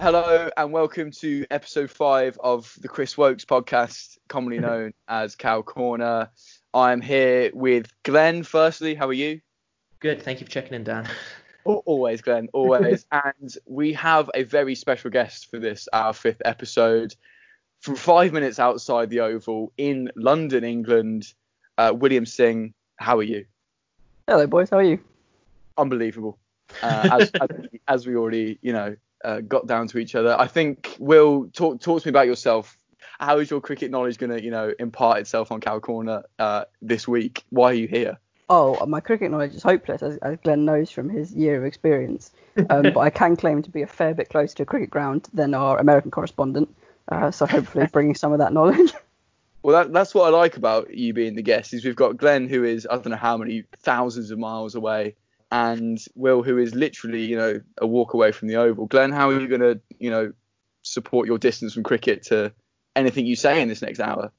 Hello and welcome to episode five of the Chris Woakes podcast, commonly known as Cow Corner. I'm here with Glenn. Firstly, how are you? Good. Thank you for checking in, Dan. Always, Glenn. Always. and we have a very special guest for this, our fifth episode, from five minutes outside the Oval in London, England. Uh, William Singh, how are you? Hello, boys. How are you? Unbelievable. Uh, as, as, as we already, you know, uh, got down to each other. I think Will talk talk to me about yourself. How is your cricket knowledge going to you know impart itself on Cow Corner uh, this week? Why are you here? Oh, my cricket knowledge is hopeless, as, as Glenn knows from his year of experience. Um, but I can claim to be a fair bit closer to a cricket ground than our American correspondent. Uh, so hopefully bringing some of that knowledge. Well, that, that's what I like about you being the guest is we've got Glenn who is I don't know how many thousands of miles away, and Will, who is literally, you know, a walk away from the Oval. Glenn, how are you going to, you know, support your distance from cricket to anything you say in this next hour?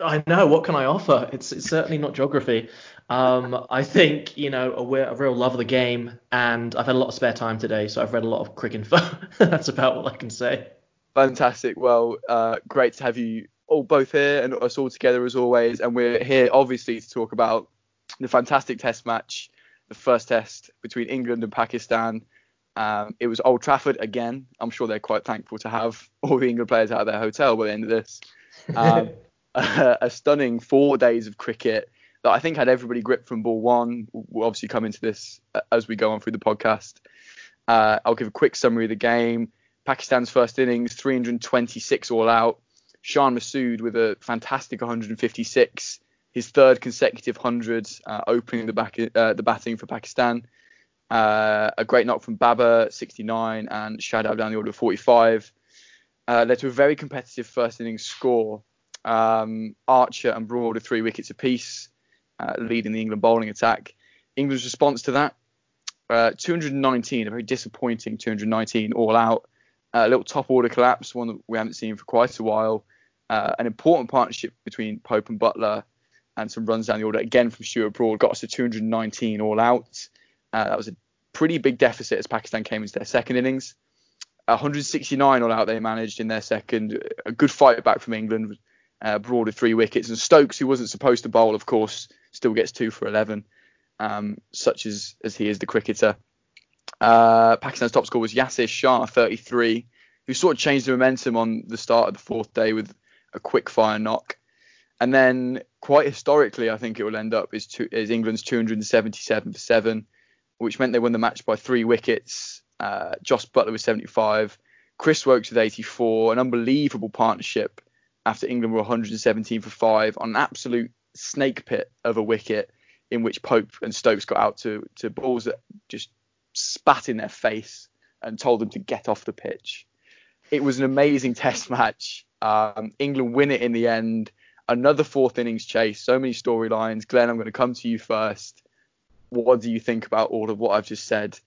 I know. What can I offer? It's, it's certainly not geography. Um, I think, you know, a, a, real love of the game, and I've had a lot of spare time today, so I've read a lot of cricket info. That's about what I can say. Fantastic. Well, uh, great to have you all both here and us all together as always. And we're here, obviously, to talk about the fantastic test match the first test between England and Pakistan. Um, it was Old Trafford again. I'm sure they're quite thankful to have all the England players out of their hotel by the end of this. Um, a, a, stunning four days of cricket that I think had everybody gripped from ball one. We'll obviously come into this uh, as we go on through the podcast. Uh, I'll give a quick summary of the game. Pakistan's first innings, 326 all out. Shan Masood with a fantastic 156 his third consecutive hundred, uh, opening the back uh, the batting for Pakistan. Uh, a great knock from Babar, 69, and Shadab down the order of 45. Uh, led to a very competitive first innings score. Um, Archer and Broad with three wickets apiece, uh, leading the England bowling attack. England's response to that, uh, 219, a very disappointing 219 all out. a little top order collapse, one that we haven't seen for quite a while. an important partnership between Pope and Buttler and some runs down the order again from Stuart Broad got us to 219 all out. Uh, that was a pretty big deficit as Pakistan came into their second innings. 169 all out they managed in their second. A good fight back from England. Uh, Broad with three wickets and Stokes, who wasn't supposed to bowl, of course, still gets two for 11. Um, such as as he is the cricketer. Uh, Pakistan's top score was Yasir Shah, 33, who sort of changed the momentum on the start of the fourth day with a quick fire knock. And then quite historically, I think it will end up is, two, is England's 277 for seven, which meant they won the match by three wickets. Uh, Jos Buttler with 75, Chris Woakes with 84, an unbelievable partnership after England were 117 for five on an absolute snake pit of a wicket in which Pope and Stokes got out to, to balls that just spat in their face and told them to get off the pitch. It was an amazing test match. Um, England win it in the end another fourth innings chase, so many storylines. Glenn, I'm going to come to you first. What do you think about all of what I've just said?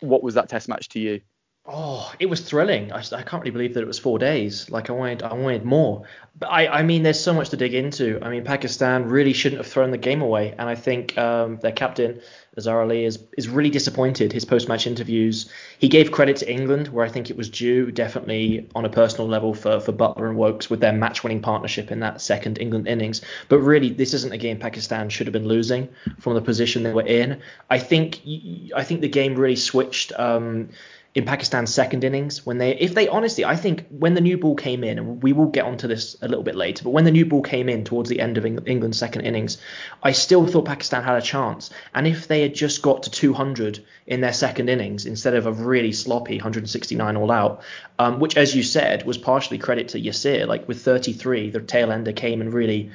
What was that test match to you? Oh, it was thrilling. I, I can't really believe that it was four days. Like I wanted, I wanted more. But I, I mean, there's so much to dig into. I mean, Pakistan really shouldn't have thrown the game away, and I think um, their captain Azhar Ali is is really disappointed. His post-match interviews, he gave credit to England, where I think it was due, definitely on a personal level for for Buttler and Woakes with their match-winning partnership in that second England innings. But really, this isn't a game Pakistan should have been losing from the position they were in. I think I think the game really switched. Um, in Pakistan's second innings when they if they honestly I think when the new ball came in and we will get onto this a little bit later but when the new ball came in towards the end of England's second innings I still thought Pakistan had a chance. And if they had just got to 200 in their second innings instead of a really sloppy 169 all out um, which as you said was partially credit to Yasir like with 33 the tail ender came and really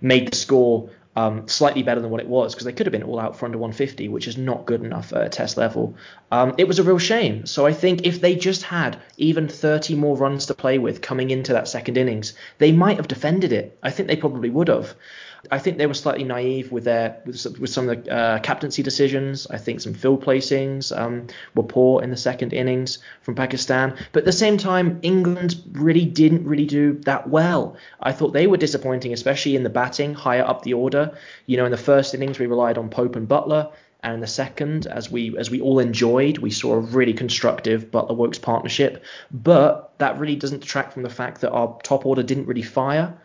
made the score um, slightly better than what it was because they could have been all out for under 150, which is not good enough at a test level. Um, it was a real shame. So I think if they just had even 30 more runs to play with coming into that second innings, they might have defended it. I think they probably would have. I think they were slightly naive with their with, with some of the uh, captaincy decisions. I think some field placings um, were poor in the second innings from Pakistan. But at the same time, England really didn't really do that well. I thought they were disappointing, especially in the batting higher up the order. You know, in the first innings we relied on Pope and Buttler. And in the second, as we as we all enjoyed, we saw a really constructive Buttler Woakes partnership. But that really doesn't detract from the fact that our top order didn't really fire.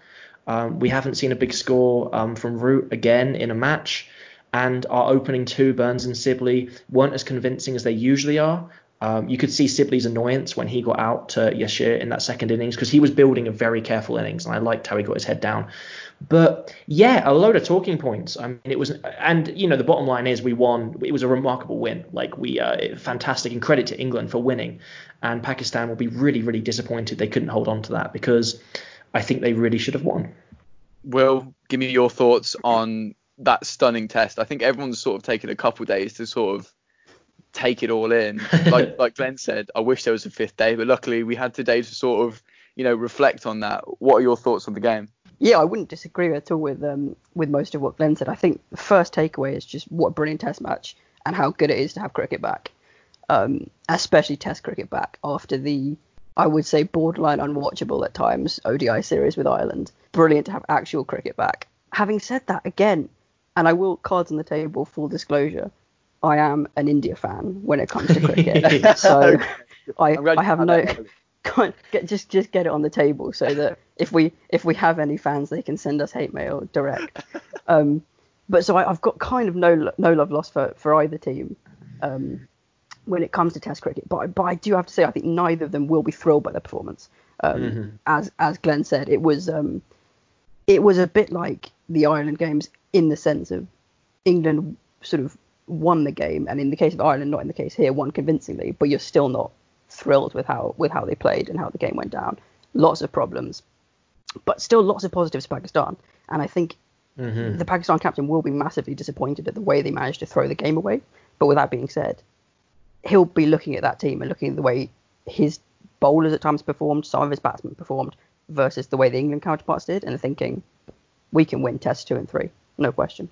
Um, we haven't seen a big score um, from Root again in a match, and our opening two, Burns and Sibley, weren't as convincing as they usually are. Um, you could see Sibley's annoyance when he got out to Yasir in that second innings because he was building a very careful innings, and I liked how he got his head down. But yeah, a load of talking points. I mean, it was, and you know, the bottom line is we won. It was a remarkable win. Like we, uh, fantastic, and credit to England for winning. And Pakistan will be really, really disappointed they couldn't hold on to that because I think they really should have won. Will, give me your thoughts on that stunning test. I think everyone's sort of taken a couple days to sort of take it all in. Like like Glenn said, I wish there was a fifth day, but luckily we had today to sort of you know reflect on that. What are your thoughts on the game? Yeah, I wouldn't disagree at all with um with most of what Glenn said. I think the first takeaway is just what a brilliant test match and how good it is to have cricket back, um, especially Test cricket back after the I would say borderline unwatchable at times ODI series with Ireland. Brilliant to have actual cricket back. Having said that, again, and I will cards on the table, full disclosure, I am an India fan when it comes to cricket. so I, I have no get just just get it on the table so that if we if we have any fans they can send us hate mail direct. Um, but so I, have got kind of no no love lost for, for either team. Um, when it comes to Test cricket. But, but I do have to say, I think neither of them will be thrilled by their performance. Um, mm-hmm. As as Glenn said, it was um, it was a bit like the Ireland games in the sense of England sort of won the game, and in the case of Ireland, not in the case here, won convincingly. But you're still not thrilled with how with how they played and how the game went down. Lots of problems, but still lots of positives for Pakistan. And I think mm-hmm. the Pakistan captain will be massively disappointed at the way they managed to throw the game away. But with that being said, he'll be looking at that team and looking at the way his bowlers at times performed, some of his batsmen performed, versus the way the England counterparts did, and thinking we can win Test two and three, no question.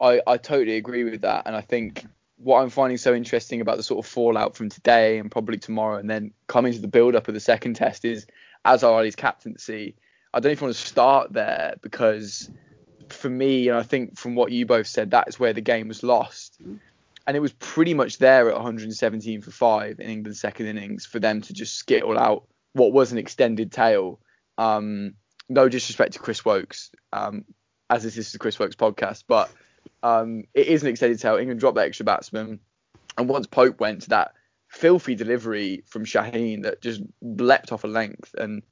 I, I totally agree with that, and I think what I'm finding so interesting about the sort of fallout from today and probably tomorrow, and then coming to the build up of the second Test is Azhar Ali's captaincy. I don't even want to start there because for me, and I think from what you both said, that is where the game was lost. Mm. And it was pretty much there at 117 for five in England's second innings for them to just skittle out what was an extended tail. Um, no disrespect to Chris Woakes, um, as this is the Chris Woakes podcast, but um, it is an extended tail. England dropped that extra batsman, and once Pope went to that filthy delivery from Shaheen that just leapt off a length, and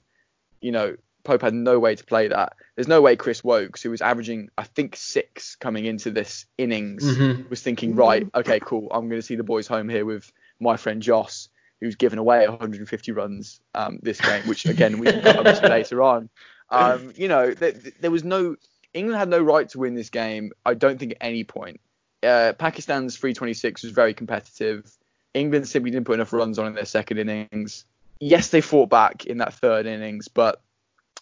you know Pope had no way to play that. There's no way Chris Woakes, who was averaging, I think, six coming into this innings, mm-hmm. was thinking, right, okay, cool, I'm going to see the boys home here with my friend Jos, who's given away 150 runs um, this game, which again we can cover later on. Um, you know, th- there was no England had no right to win this game. I don't think at any point. Uh, Pakistan's 326 was very competitive. England simply didn't put enough runs on in their second innings. Yes, they fought back in that third innings, but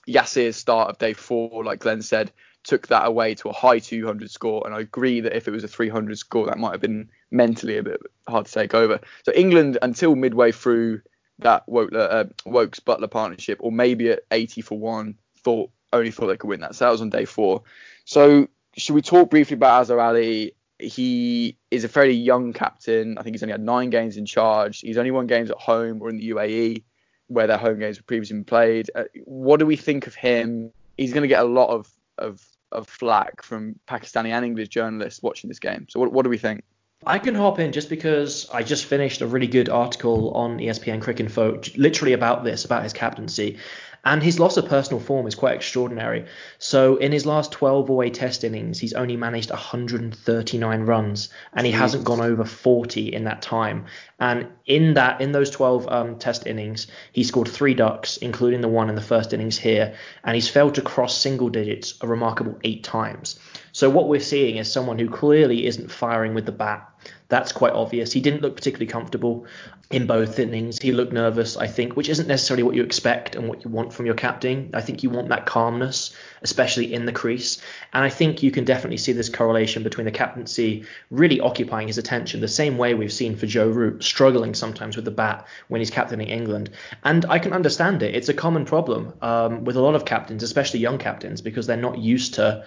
Yasir's start of day four, like Glenn said, took that away to a high 200 score. And I agree that if it was a 300 score, that might have been mentally a bit hard to take over. So England, until midway through that Woakler, uh, Woakes Buttler partnership, or maybe at 80 for one, thought only thought they could win that. So that was on day four. So should we talk briefly about Azhar Ali? He is a fairly young captain. I think he's only had nine games in charge. He's only won games at home or in the UAE where their home games were previously been played. Uh, what do we think of him? He's going to get a lot of, of of flack from Pakistani and English journalists watching this game. So what, what do we think? I can hop in just because I just finished a really good article on ESPN Cricinfo, literally about this, about his captaincy. And his loss of personal form is quite extraordinary. So in his last 12 away test innings, he's only managed 139 runs, and he Jeez. hasn't gone over 40 in that time. And in that, in those 12 um, test innings, he scored three ducks, including the one in the first innings here, and he's failed to cross single digits a remarkable eight times. So what we're seeing is someone who clearly isn't firing with the bat. That's quite obvious. He didn't look particularly comfortable in both innings. He looked nervous, I think, which isn't necessarily what you expect and what you want from your captain. I think you want that calmness, especially in the crease. And I think you can definitely see this correlation between the captaincy really occupying his attention, the same way we've seen for Joe Root struggling sometimes with the bat when he's captaining England. And I can understand it. It's a common problem um, with a lot of captains, especially young captains, because they're not used to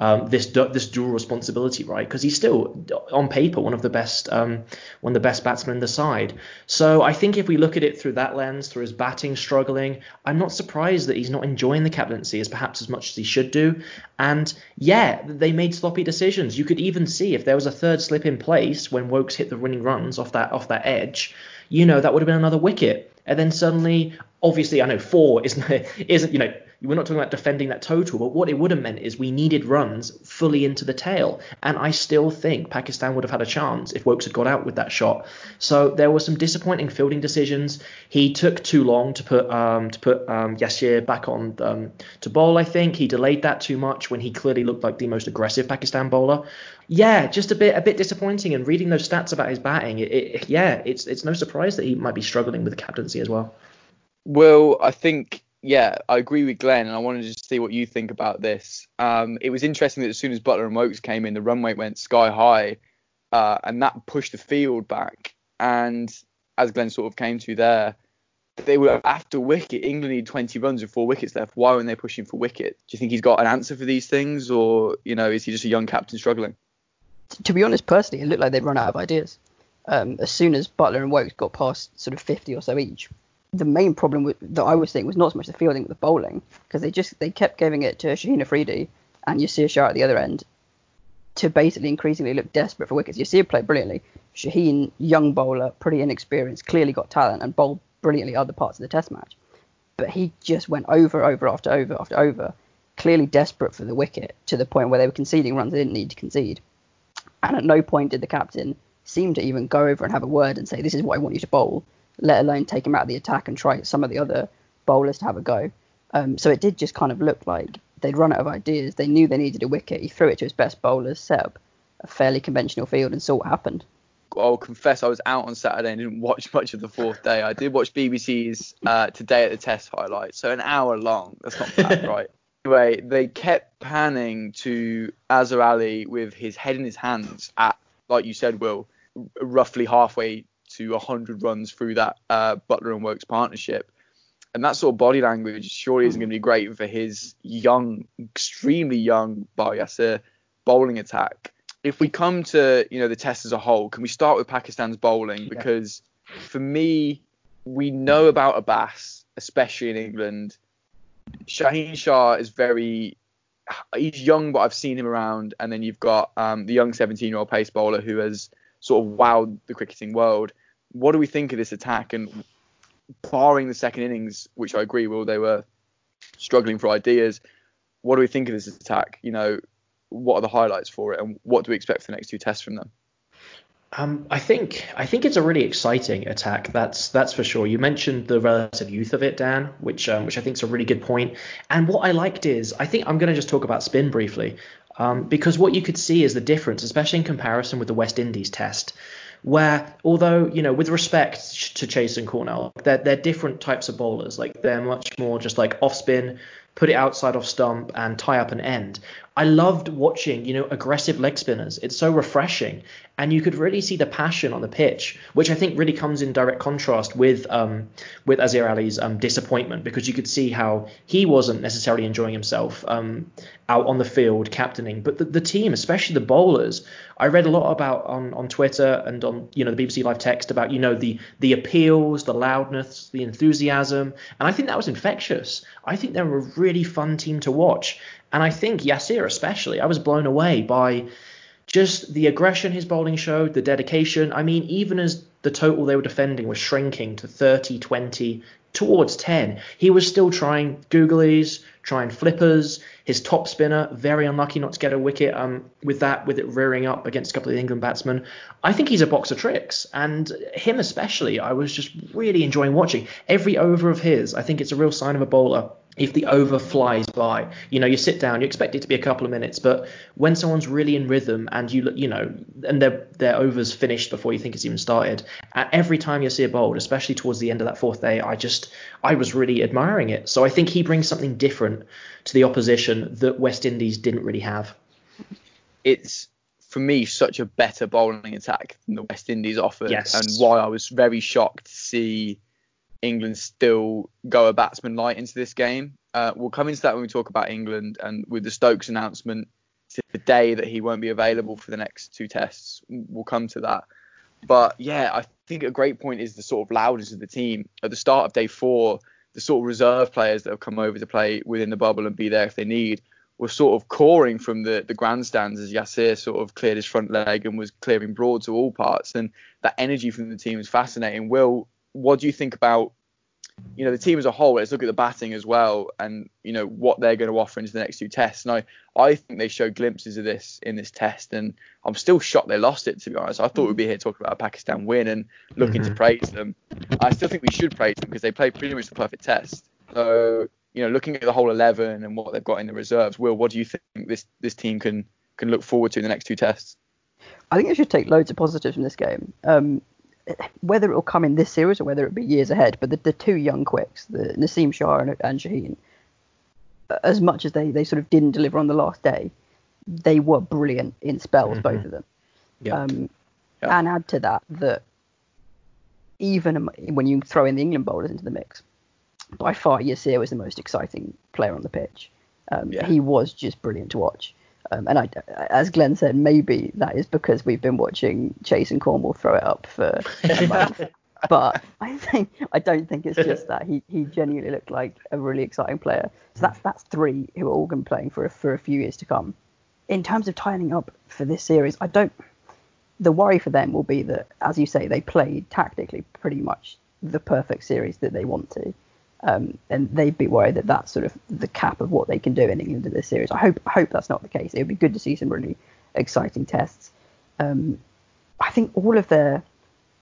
um, this this dual responsibility, right? Because he's still on paper one of the best um, one of the best batsmen in the side. So I think if we look at it through that lens, through his batting struggling, I'm not surprised that he's not enjoying the captaincy as perhaps as much as he should do. And yeah, they made sloppy decisions. You could even see if there was a third slip in place when Woakes hit the winning runs off that off that edge, you know that would have been another wicket. And then suddenly, obviously, I know four isn't isn't you know we're not talking about defending that total, but what it would have meant is we needed runs fully into the tail. And I still think Pakistan would have had a chance if Woakes had got out with that shot. So there were some disappointing fielding decisions. He took too long to put um, to put um, Yasir back on um, to bowl. I think he delayed that too much when he clearly looked like the most aggressive Pakistan bowler. Yeah, just a bit a bit disappointing. And reading those stats about his batting, it, it, yeah, it's it's no surprise that he might be struggling with the captaincy as well. Well, I think yeah, I agree with Glenn, and I wanted to just see what you think about this. Um, it was interesting that as soon as Buttler and Woakes came in, the run rate went sky high, uh, and that pushed the field back. And as Glenn sort of came to there, they were after wicket. England need 20 runs with four wickets left. Why weren't they pushing for wicket? Do you think he's got an answer for these things, or you know, is he just a young captain struggling? To be honest, personally, it looked like they'd run out of ideas. Um, as soon as Buttler and Woakes got past sort of 50 or so each, the main problem that I was seeing was not so much the fielding but the bowling because they just they kept giving it to Shaheen Afridi and Yasir Shah at the other end to basically increasingly look desperate for wickets. Yasir played brilliantly. Shaheen, young bowler, pretty inexperienced, clearly got talent and bowled brilliantly other parts of the Test match, but he just went over, over after over after over, clearly desperate for the wicket to the point where they were conceding runs they didn't need to concede. And at no point did the captain seem to even go over and have a word and say, "This is what I want you to bowl." Let alone take him out of the attack and try some of the other bowlers to have a go. Um, so it did just kind of look like they'd run out of ideas. They knew they needed a wicket. He threw it to his best bowlers, set up a fairly conventional field, and saw what happened. I'll confess I was out on Saturday and didn't watch much of the fourth day. I did watch BBC's uh, Today at the Test highlights, so an hour long. That's not bad, right? Anyway, they kept panning to Azhar Ali with his head in his hands at, like you said, Will, roughly halfway to 100 runs through that uh, Buttler and Woakes partnership. And that sort of body language surely isn't going to be great for his young, extremely young Bar bowling attack. If we come to you know the test as a whole, can we start with Pakistan's bowling? Because yeah. for me, we know about Abbas, especially in England. Shaheen Shah is very he's young, but I've seen him around. And then you've got um, the young 17 year old pace bowler who has sort of wowed the cricketing world. What do we think of this attack? And barring the second innings, which I agree, Will, they were struggling for ideas. What do we think of this attack? You know, what are the highlights for it, and what do we expect for the next two tests from them? Um, I think I think it's a really exciting attack. That's that's for sure. You mentioned the relative youth of it, Dan, which um, which I think is a really good point. And what I liked is I think I'm going to just talk about spin briefly. Um, because what you could see is the difference, especially in comparison with the West Indies test, where although you know with respect to Chase and Cornwall, they're they're different types of bowlers. Like they're much more just like off spin, put it outside off stump and tie up an end. I loved watching, you know, aggressive leg spinners. It's so refreshing, and you could really see the passion on the pitch, which I think really comes in direct contrast with um, with Azhar Ali's um, disappointment because you could see how he wasn't necessarily enjoying himself um, out on the field captaining, but the, the team, especially the bowlers. I read a lot about on on Twitter and on you know the BBC Live text about you know the the appeals, the loudness, the enthusiasm, and I think that was infectious. I think they were a really fun team to watch. And I think Yasir especially, I was blown away by just the aggression his bowling showed, the dedication. I mean, even as the total they were defending was shrinking to 30, 20, towards 10, he was still trying googlies, trying flippers. His top spinner, very unlucky not to get a wicket um, with that, with it rearing up against a couple of the England batsmen. I think he's a box of tricks, and him especially, I was just really enjoying watching. Every over of his, I think it's a real sign of a bowler if the over flies by. You know, you sit down, you expect it to be a couple of minutes, but when someone's really in rhythm and you you know, and their their overs finished before you think it's even started, every time you see a bowled, especially towards the end of that fourth day, I just I was really admiring it. So I think he brings something different to the opposition that West Indies didn't really have. It's for me such a better bowling attack than the West Indies offered, yes. and why I was very shocked to see England still go a batsman light into this game. Uh, we'll come into that when we talk about England and with the Stokes announcement today that he won't be available for the next two tests. We'll come to that. But yeah, I think a great point is the sort of loudness of the team. At the start of day four, the sort of reserve players that have come over to play within the bubble and be there if they need were sort of coring from the, the grandstands as Yasir sort of cleared his front leg and was clearing Broad to all parts. And that energy from the team is fascinating. Will, what do you think about you know the team as a whole? Let's look at the batting as well, and you know what they're going to offer into the next two tests. And I, I think they showed glimpses of this in this test, and I'm still shocked they lost it. To be honest, I thought we'd be here talking about a Pakistan win and looking mm-hmm. to praise them. I still think we should praise them because they played pretty much the perfect test. So you know, looking at the whole 11 and what they've got in the reserves, Will, what do you think this this team can can look forward to in the next two tests? I think they should take loads of positives from this game. Um, whether it will come in this series or whether it'll be years ahead, but the, the two young quicks, the Naseem Shah and, and Shaheen, as much as they, they sort of didn't deliver on the last day, they were brilliant in spells, mm-hmm. both of them. Yeah. Um, yeah. And add to that that even when you throw in the England bowlers into the mix, by far Yasir was the most exciting player on the pitch. Um, yeah. He was just brilliant to watch. Um, and I, as Glenn said, maybe that is because we've been watching Chase and Cornwall throw it up for a month. but I think I don't think it's just that he he genuinely looked like a really exciting player. So that's that's three who are all going to be playing for a, for a few years to come. In terms of tightening up for this series, I don't. The worry for them will be that, as you say, they played tactically pretty much the perfect series that they want to. Um, and they'd be worried that that's sort of the cap of what they can do in England in this series. I hope hope that's not the case. It would be good to see some really exciting tests. Um, I think all of their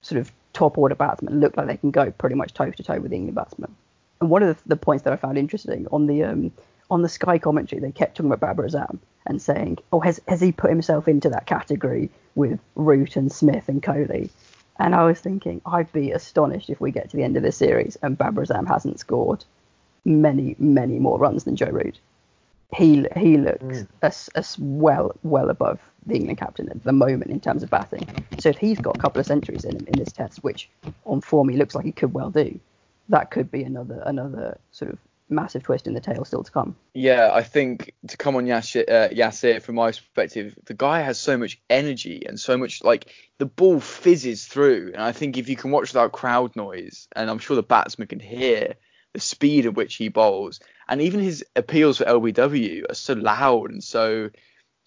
sort of top order batsmen look like they can go pretty much toe to toe with the England batsmen. And one of the, the, points that I found interesting on the um, on the Sky commentary, they kept talking about Babar Azam and saying, "Oh, has has he put himself into that category with Root and Smith and Kohli?" And I was thinking, I'd be astonished if we get to the end of this series and Babar Azam hasn't scored many, many more runs than Joe Root. He he looks mm. as, as well well above the England captain at the moment in terms of batting. So if he's got a couple of centuries in in this test, which on form he looks like he could well do, that could be another another sort of massive twist in the tail still to come. Yeah, I think to come on Yasir, uh, Yasir from my perspective, the guy has so much energy and so much like the ball fizzes through, and I think if you can watch without crowd noise, and I'm sure the batsman can hear the speed at which he bowls, and even his appeals for LBW are so loud and so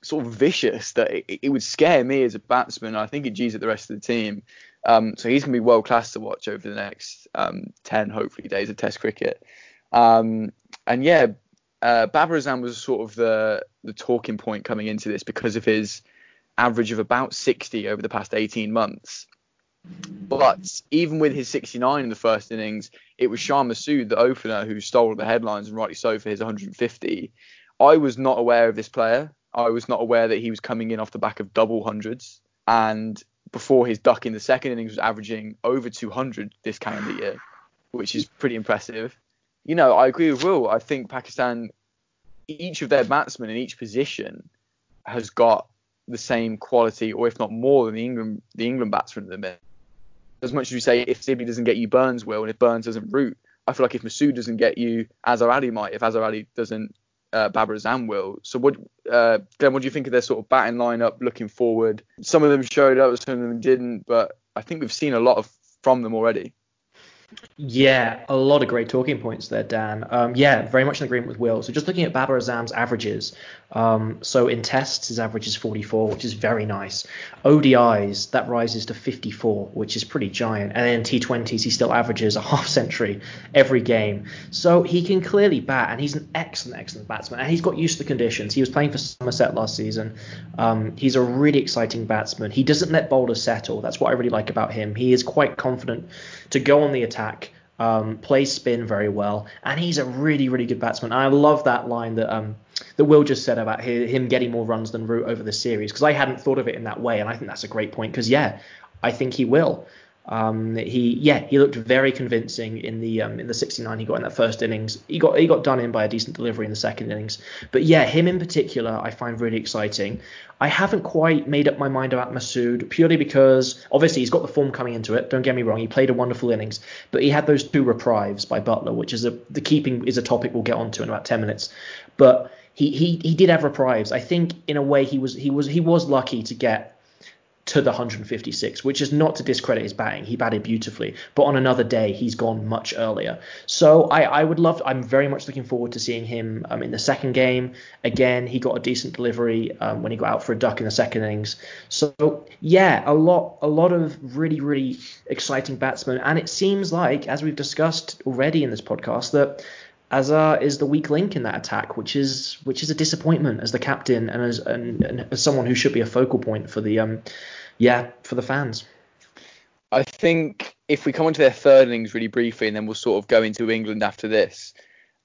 sort of vicious that it, it would scare me as a batsman. I think it G's at the rest of the team. Um, so he's going to be world class to watch over the next um, 10, hopefully, days of Test cricket. Um, and yeah, uh, Babar Azam was sort of the the talking point coming into this because of his average of about 60 over the past 18 months. But even with his 69 in the first innings, it was Shan Masood, the opener, who stole the headlines, and rightly so for his 150. I was not aware of this player. I was not aware that he was coming in off the back of double hundreds. And before his duck in the second innings was averaging over 200 this calendar year, which is pretty impressive you know, I agree with Will. I think Pakistan, each of their batsmen in each position has got the same quality, or if not more, than the England the England batsmen at the minute. As much as you say, if Sibby doesn't get you, Burns will, and if Burns doesn't root, I feel like if Masood doesn't get you, Azhar Ali might. If Azhar Ali doesn't, uh, Babar Azam will. So what, uh, Glenn, what do you think of their sort of batting lineup looking forward? Some of them showed up, some of them didn't, but I think we've seen a lot of from them already. Yeah, a lot of great talking points there, Dan. Um, yeah, very much in agreement with Will. So just looking at Babar Azam's averages. Um, so in tests, his average is 44, which is very nice. ODIs, that rises to 54, which is pretty giant. And then T20s, he still averages a half century every game. So he can clearly bat, and he's an excellent, excellent batsman. And he's got used to the conditions. He was playing for Somerset last season. Um, he's a really exciting batsman. He doesn't let bowlers settle. That's what I really like about him. He is quite confident to go on the attack um, plays spin very well, and he's a really, really good batsman. I love that line that um, that Will just said about him getting more runs than Root over the series because I hadn't thought of it in that way, and I think that's a great point because yeah, I think he will. Um, he yeah he looked very convincing in the um, in the 69 he got in that first innings. He got he got done in by a decent delivery in the second innings. But yeah, him in particular I find really exciting. I haven't quite made up my mind about Masood purely because obviously he's got the form coming into it. Don't get me wrong, he played a wonderful innings, but he had those two reprives by Buttler, which is a the keeping is a topic we'll get onto in about 10 minutes. But he he he did have reprives. I think in a way he was he was he was lucky to get to the 156, which is not to discredit his batting. He batted beautifully, but on another day, he's gone much earlier. So I, I would love, I'm very much looking forward to seeing him um, in the second game. Again, he got a decent delivery um, when he got out for a duck in the second innings. So yeah, a lot, a lot of really, really exciting batsmen. And it seems like, as we've discussed already in this podcast, that Azhar is the weak link in that attack, which is which is a disappointment as the captain and as and, and as someone who should be a focal point for the um yeah for the fans. I think if we come on to their third innings really briefly, and then we'll sort of go into England after this.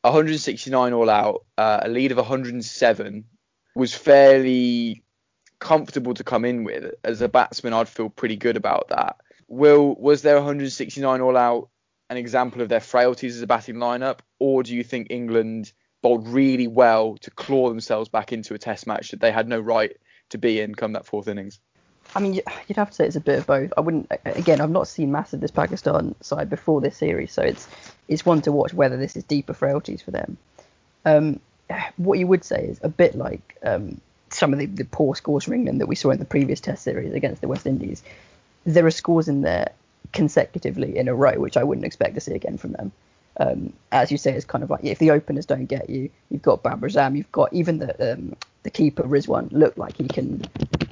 169 all out, uh, a lead of 107 was fairly comfortable to come in with. As a batsman, I'd feel pretty good about that. Will was there 169 all out an example of their frailties as a batting lineup, or do you think England bowled really well to claw themselves back into a Test match that they had no right to be in come that fourth innings? I mean, you'd have to say it's a bit of both. I wouldn't. Again, I've not seen massive this Pakistan side before this series, so it's it's one to watch whether this is deeper frailties for them. Um, what you would say is a bit like um, some of the, the poor scores from England that we saw in the previous Test series against the West Indies. There are scores in there consecutively in a row, which I wouldn't expect to see again from them. Um, as you say, it's kind of like if the openers don't get you, you've got Babar Azam, you've got even the um, the keeper Rizwan looked like he can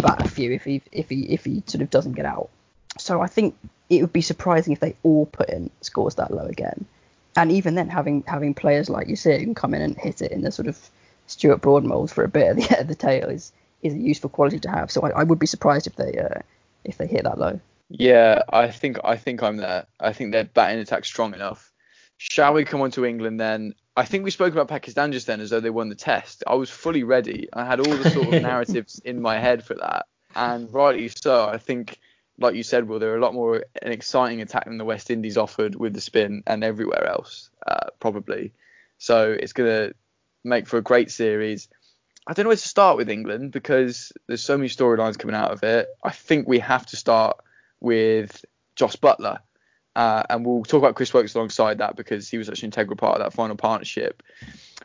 a few if he if he if he sort of doesn't get out. So I think it would be surprising if they all put in scores that low again. And even then, having having players like Yasir who can come in and hit it in the sort of Stuart Broad mould for a bit at the end of the tail is is a useful quality to have. So I, I would be surprised if they uh, if they hit that low. Yeah, I think I think I'm there. I think their batting attack strong enough. Shall we come on to England then? I think we spoke about Pakistan just then as though they won the test. I was fully ready. I had all the sort of narratives in my head for that, and rightly so. I think, like you said, well, they're a lot more an exciting attack than the West Indies offered with the spin and everywhere else, uh, probably. So it's gonna make for a great series. I don't know where to start with England because there's so many storylines coming out of it. I think we have to start with Jos Buttler. Uh, and we'll talk about Chris Woakes alongside that because he was such an integral part of that final partnership.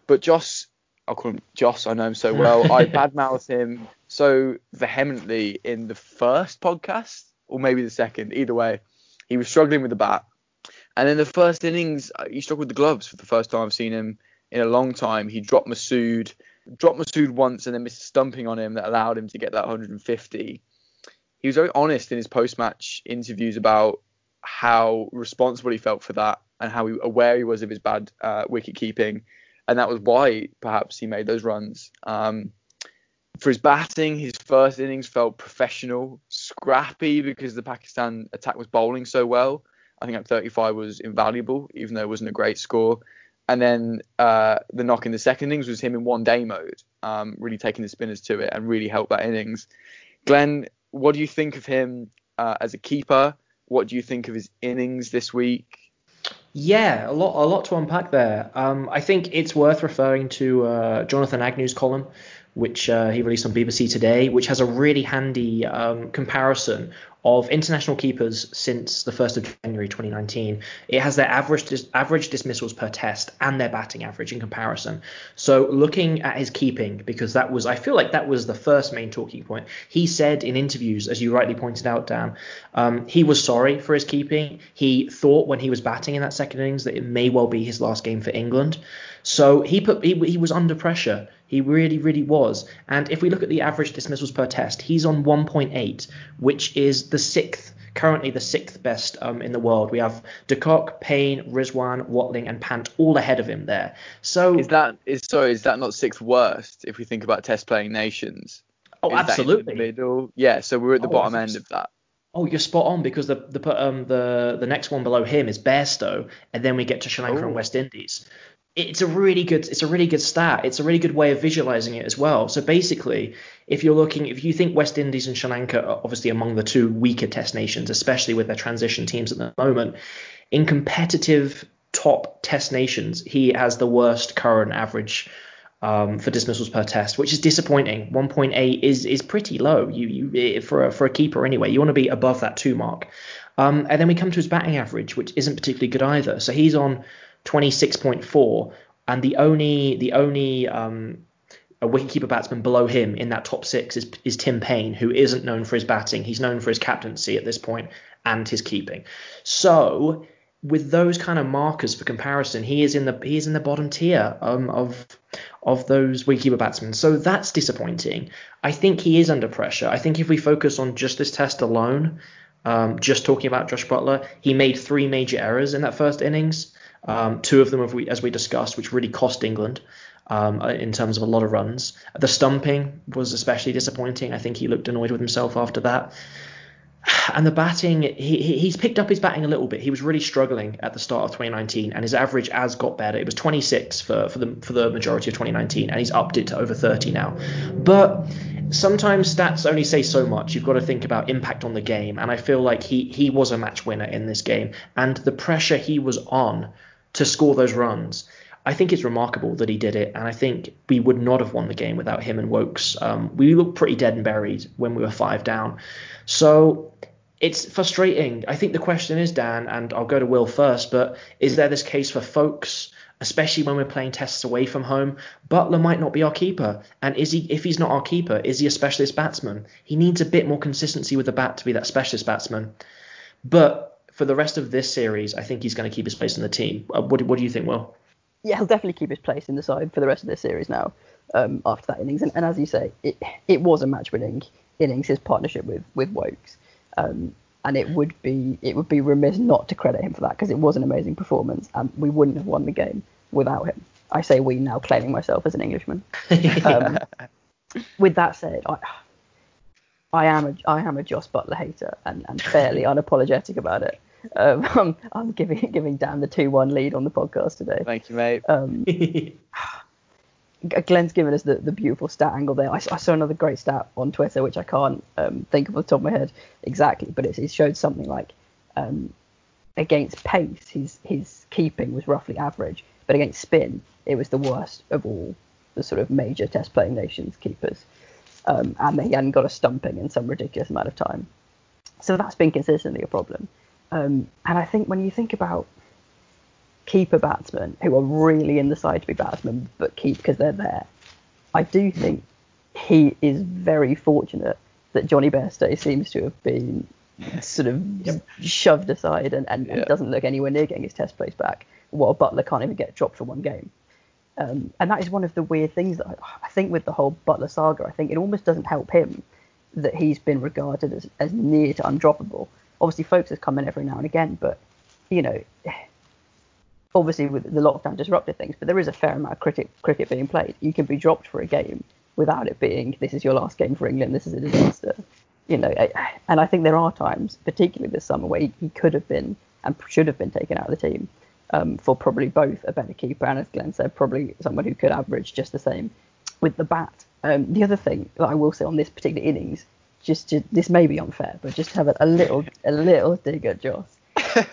But Jos, I'll call him Jos, I know him so well. I badmouthed him so vehemently in the first podcast, or maybe the second, either way. He was struggling with the bat. And in the first innings, uh, he struggled with the gloves for the first time I've seen him in a long time. He dropped Masood, dropped Masood once and then missed a stumping on him that allowed him to get that 150 he was very honest in his post-match interviews about how responsible he felt for that and how aware he was of his bad uh, wicket keeping, and that was why perhaps he made those runs. Um, for his batting, his first innings felt professional, scrappy because the Pakistan attack was bowling so well. I think at 35 was invaluable, even though it wasn't a great score. And then uh, the knock in the second innings was him in one day mode, um, really taking the spinners to it and really helped that innings. Glenn, what do you think of him uh, as a keeper? What do you think of his innings this week? Yeah, a lot, a lot to unpack there. Um, I think it's worth referring to uh, Jonathan Agnew's column, which uh, he released on BBC Today, which has a really handy um, comparison of international keepers since the 1st of January 2019. It has their average dis- average dismissals per test and their batting average in comparison. So looking at his keeping, because that was I feel like that was the first main talking point. He said in interviews, as you rightly pointed out, Dan, um, he was sorry for his keeping. He thought when he was batting in that second innings that it may well be his last game for England. So he put he, he was under pressure. He really, really was. And if we look at the average dismissals per test, he's on 1.8, which is the sixth, currently the sixth best um, in the world. We have De Kock, Paine, Rizwan, Watling, and Pant all ahead of him there. So Is that is sorry? Is that not sixth worst if we think about test playing nations? oh, Is the absolutely. middle. Yeah. So we're at the Oh, bottom end of that. Oh, you're spot on because the the um the the next one below him is Bairstow, and then we get to Sri Lanka Oh. and West Indies. It's a really good it's a really good stat. It's a really good way of visualizing it as well. So basically, if you're looking if you think West Indies and Sri Lanka are obviously among the two weaker test nations, especially with their transition teams at the moment, in competitive top test nations, he has the worst current average um, for dismissals per test, which is disappointing. 1.8 is is pretty low. You you for a, for a keeper anyway. You want to be above that two mark. Um, and then we come to his batting average, which isn't particularly good either. So he's on 26.4, and the only the only um, a wicketkeeper batsman below him in that top six is is Tim Paine, who isn't known for his batting. He's known for his captaincy at this point and his keeping. So with those kind of markers for comparison, he is in the he is in the bottom tier um, of of those wicketkeeper batsmen. So that's disappointing. I think he is under pressure. I think if we focus on just this test alone, um, just talking about Jos Buttler, he made three major errors in that first innings. Um, two of them, we, as we discussed, which really cost England um, in terms of a lot of runs. The stumping was especially disappointing. I think he looked annoyed with himself after that. And the batting, he, he- he's picked up his batting a little bit. He was really struggling at the start of 2019, and his average has got better. It was 26 for, for the for the majority of 2019, and he's upped it to over 30 now. But sometimes stats only say so much. You've got to think about impact on the game, and I feel like he he was a match winner in this game, and the pressure he was on to score those runs. I think it's remarkable that he did it, and I think we would not have won the game without him and Woakes. Um, we looked pretty dead and buried when we were five down, so it's frustrating. I think the question is, Dan, and I'll go to Will first, but is there this case for Foakes, especially when we're playing tests away from home? Buttler might not be our keeper, and is he? If he's not our keeper, is he a specialist batsman? He needs a bit more consistency with the bat to be that specialist batsman. But for the rest of this series, I think he's going to keep his place in the team. Uh, what, what do you think, Will? Yeah, he'll definitely keep his place in the side for the rest of this series now. Um, after that innings, and, and as you say, it it was a match-winning innings. His partnership with with Woakes, um, and it would be it would be remiss not to credit him for that because it was an amazing performance, and we wouldn't have won the game without him. I say we now, claiming myself as an Englishman. Um, with that said, I I am a I am a Jos Buttler hater and, and fairly unapologetic about it. Um, I'm, I'm giving giving Dan the two one lead on the podcast today. Thank you, mate. Um, Glenn's given us the, the beautiful stat angle there. I, I saw another great stat on Twitter, which I can't um, think of off the top of my head exactly, but it, it showed something like um, against pace, his his keeping was roughly average, but against spin, it was the worst of all the sort of major Test playing nations keepers, um, and he hadn't got a stumping in some ridiculous amount of time. So that's been consistently a problem. Um, and I think when you think about keeper batsmen who are really in the side to be batsmen but keep because they're there. I do think he is very fortunate that Jonny Bairstow seems to have been sort of Yep. shoved aside and, and, and doesn't look anywhere near getting his test place back, while Buttler can't even get dropped for one game. Um, and that is one of the weird things that I, I think with the whole Buttler saga, I think it almost doesn't help him that he's been regarded as, as near to undroppable. Obviously, Foakes have come in every now and again, but you know, obviously with the lockdown disrupted things, but there is a fair amount of cricket cricket being played. You can be dropped for a game without it being this is your last game for England, this is a disaster. You know, and I think there are times, particularly this summer, where he, he could have been and should have been taken out of the team um, for probably both a better keeper and, as Glenn said, probably someone who could average just the same with the bat. Um, the other thing that I will say on this particular innings, just to, this may be unfair, but just have a, a little a little dig at Jos.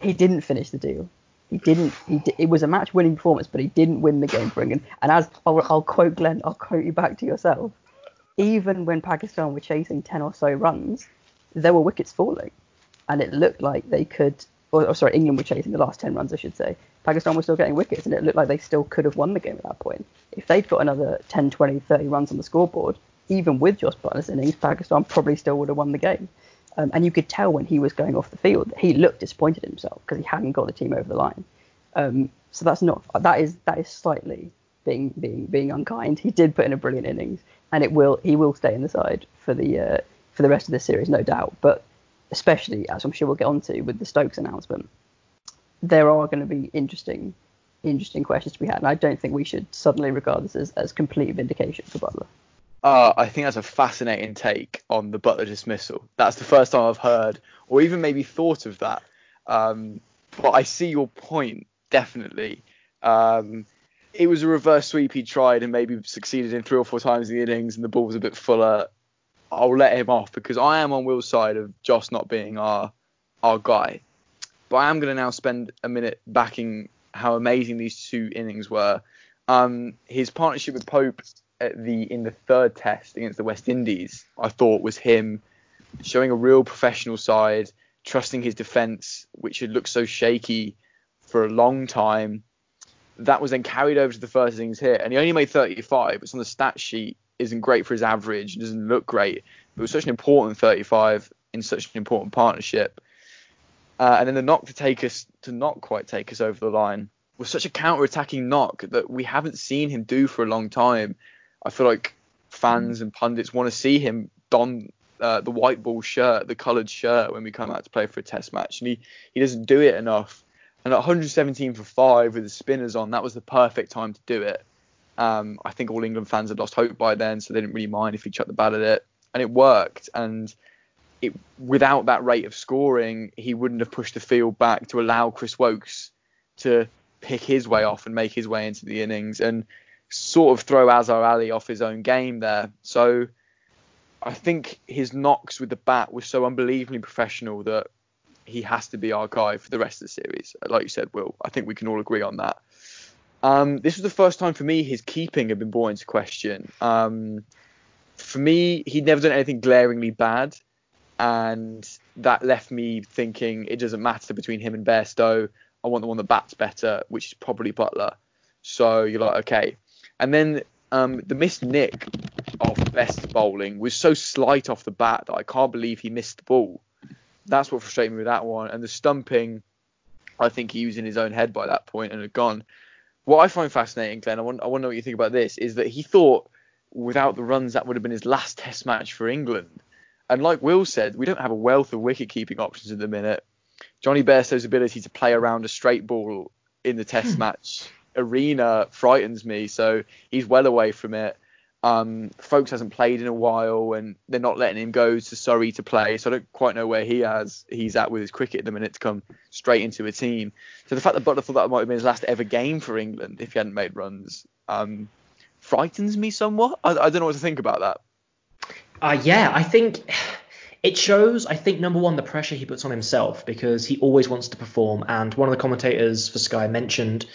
he didn't finish the deal. He didn't. He di- it was a match-winning performance, but he didn't win the game for England. And as I'll, I'll quote Glenn, I'll quote you back to yourself. Even when Pakistan were chasing ten or so runs, there were wickets falling, and it looked like they could. Or, or sorry, England were chasing the last ten runs, I should say. Pakistan was still getting wickets, and it looked like they still could have won the game at that point. If they'd got another 10, 20, 30 runs on the scoreboard, even with Jos Buttler's innings, Pakistan probably still would have won the game. Um, and you could tell when he was going off the field, that he looked disappointed in himself because he hadn't got the team over the line. Um, so that's not that is that is slightly being being being unkind. He did put in a brilliant innings, and it will he will stay in the side for the uh, for the rest of the series, no doubt. But especially as I'm sure we'll get onto with the Stokes announcement, there are going to be interesting interesting questions to be had, and I don't think we should suddenly regard this as, as complete vindication for Buttler. Uh, I think that's a fascinating take on the Buttler dismissal. That's the first time I've heard, or even maybe thought of that. Um, but I see your point definitely. Um, it was a reverse sweep he tried and maybe succeeded in three or four times in the innings, and the ball was a bit fuller. I'll let him off because I am on Will's side of Jos not being our our guy. But I am going to now spend a minute backing how amazing these two innings were. Um, his partnership with Pope at the in the third test against the West Indies, I thought was him showing a real professional side, trusting his defence, which had looked so shaky for a long time. That was then carried over to the first innings here, and he only made 35. It's on the stat sheet, isn't great for his average, doesn't look great. But it was such an important 35 in such an important partnership. Uh, and then the knock to take us to not quite take us over the line was such a counter-attacking knock that we haven't seen him do for a long time. I feel like fans and pundits want to see him don uh, the white ball shirt, the coloured shirt when we come out to play for a test match, and he, he doesn't do it enough. And at 117 for five with the spinners on, that was the perfect time to do it. Um, I think all England fans had lost hope by then, so they didn't really mind if he chucked the bat at it, and it worked. And it, without that rate of scoring, he wouldn't have pushed the field back to allow Chris Woakes to pick his way off and make his way into the innings and sort of throw Azhar Ali off his own game there. So I think his knocks with the bat was so unbelievably professional that he has to be our guy for the rest of the series. Like you said, Will, I think we can all agree on that. Um, this was the first time for me his keeping had been brought into question. Um, for me, he'd never done anything glaringly bad, and that left me thinking it doesn't matter between him and Bairstow. I want the one that bats better, which is probably Buttler. So you're like, okay. And then um, the missed nick of Bess bowling was so slight off the bat that I can't believe he missed the ball. That's what frustrated me with that one. And the stumping, I think he was in his own head by that point and had gone. What I find fascinating, Glenn, I want, I want to know what you think about this, is that he thought without the runs that would have been his last Test match for England. And like Will said, we don't have a wealth of wicket keeping options at the minute. Jonny Bairstow's ability to play around a straight ball in the Test hmm. match arena frightens me. So he's well away from it. Um, Foakes hasn't played in a while, and they're not letting him go to Surrey to play. So I don't quite know where he has he's at with his cricket at the minute to come straight into a team. So the fact that Buttler thought that might have been his last ever game for England if he hadn't made runs um, frightens me somewhat. I, I don't know what to think about that. Uh, yeah, I think it shows, I think, number one, the pressure he puts on himself because he always wants to perform. And one of the commentators for Sky mentioned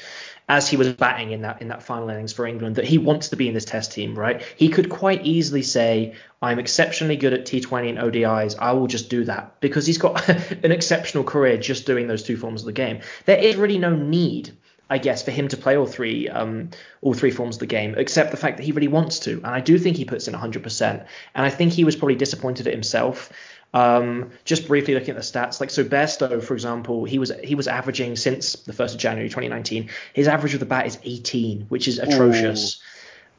as he was batting in that in that final innings for England that he wants to be in this test team, right? He could quite easily say, I'm exceptionally good at T20 and ODIs. I will just do that because he's got an exceptional career just doing those two forms of the game. There is really no need I guess, for him to play all three um, all three forms of the game, except the fact that he really wants to. And I do think he puts in 100%. And I think he was probably disappointed at himself. Um, just briefly looking at the stats, like so Bairstow, for example, he was he was averaging since the first of January 2019. His average of the bat is 18, which is atrocious. Ooh.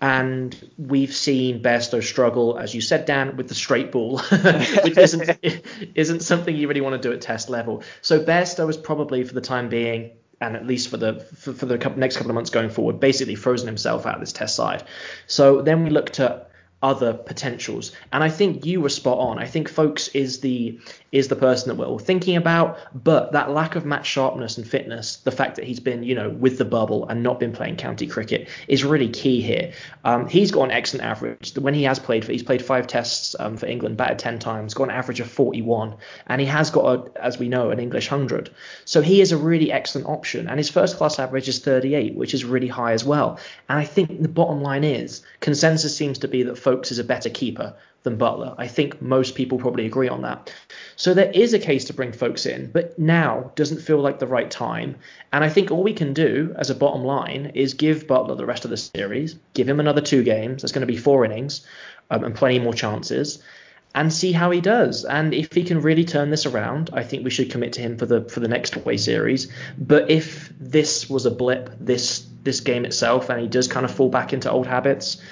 And we've seen Bairstow struggle, as you said, Dan, with the straight ball, which isn't isn't something you really want to do at test level. So Bairstow is probably, for the time being, and at least for the for, for the next couple of months going forward, basically frozen himself out of this test side. So then we looked at other potentials. And I think you were spot on. I think Foakes is the is the person that we're all thinking about, but that lack of match sharpness and fitness, the fact that he's been, you know, with the bubble and not been playing county cricket is really key here. Um, he's got an excellent average. When he has played, for, he's played five tests um, for England, batted 10 times, got an average of 41, and he has got, a, as we know, an English 100. So he is a really excellent option, and his first class average is 38, which is really high as well. And I think the bottom line is consensus seems to be that Foakes is a better keeper than Buttler. I think most people probably agree on that. So there is a case to bring Foakes in, but now doesn't feel like the right time. And I think all we can do as a bottom line is give Buttler the rest of the series, give him another two games. That's going to be four innings um, and plenty more chances and see how he does. And if he can really turn this around, I think we should commit to him for the for the next away series. But if this was a blip, this this game itself, and he does kind of fall back into old habits,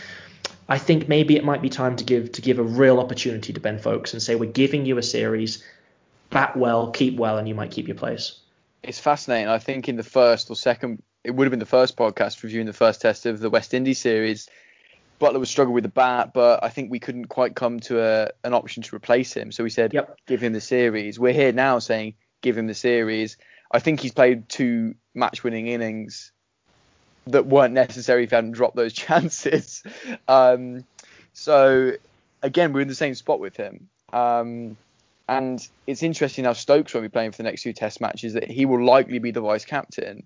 I think maybe it might be time to give to give a real opportunity to Ben Foakes and say we're giving you a series, bat well, keep well, and you might keep your place. It's fascinating. I think in the first or second, it would have been the first podcast reviewing the first test of the West Indies series Buttler was struggling with the bat, but I think we couldn't quite come to a, an option to replace him. So we said, yep. give him the series. We're here now saying, give him the series. I think he's played two match winning innings that weren't necessary if he hadn't dropped those chances. Um, so again, we're in the same spot with him. Um, and it's interesting how Stokes will be playing for the next two test matches that he will likely be the vice captain.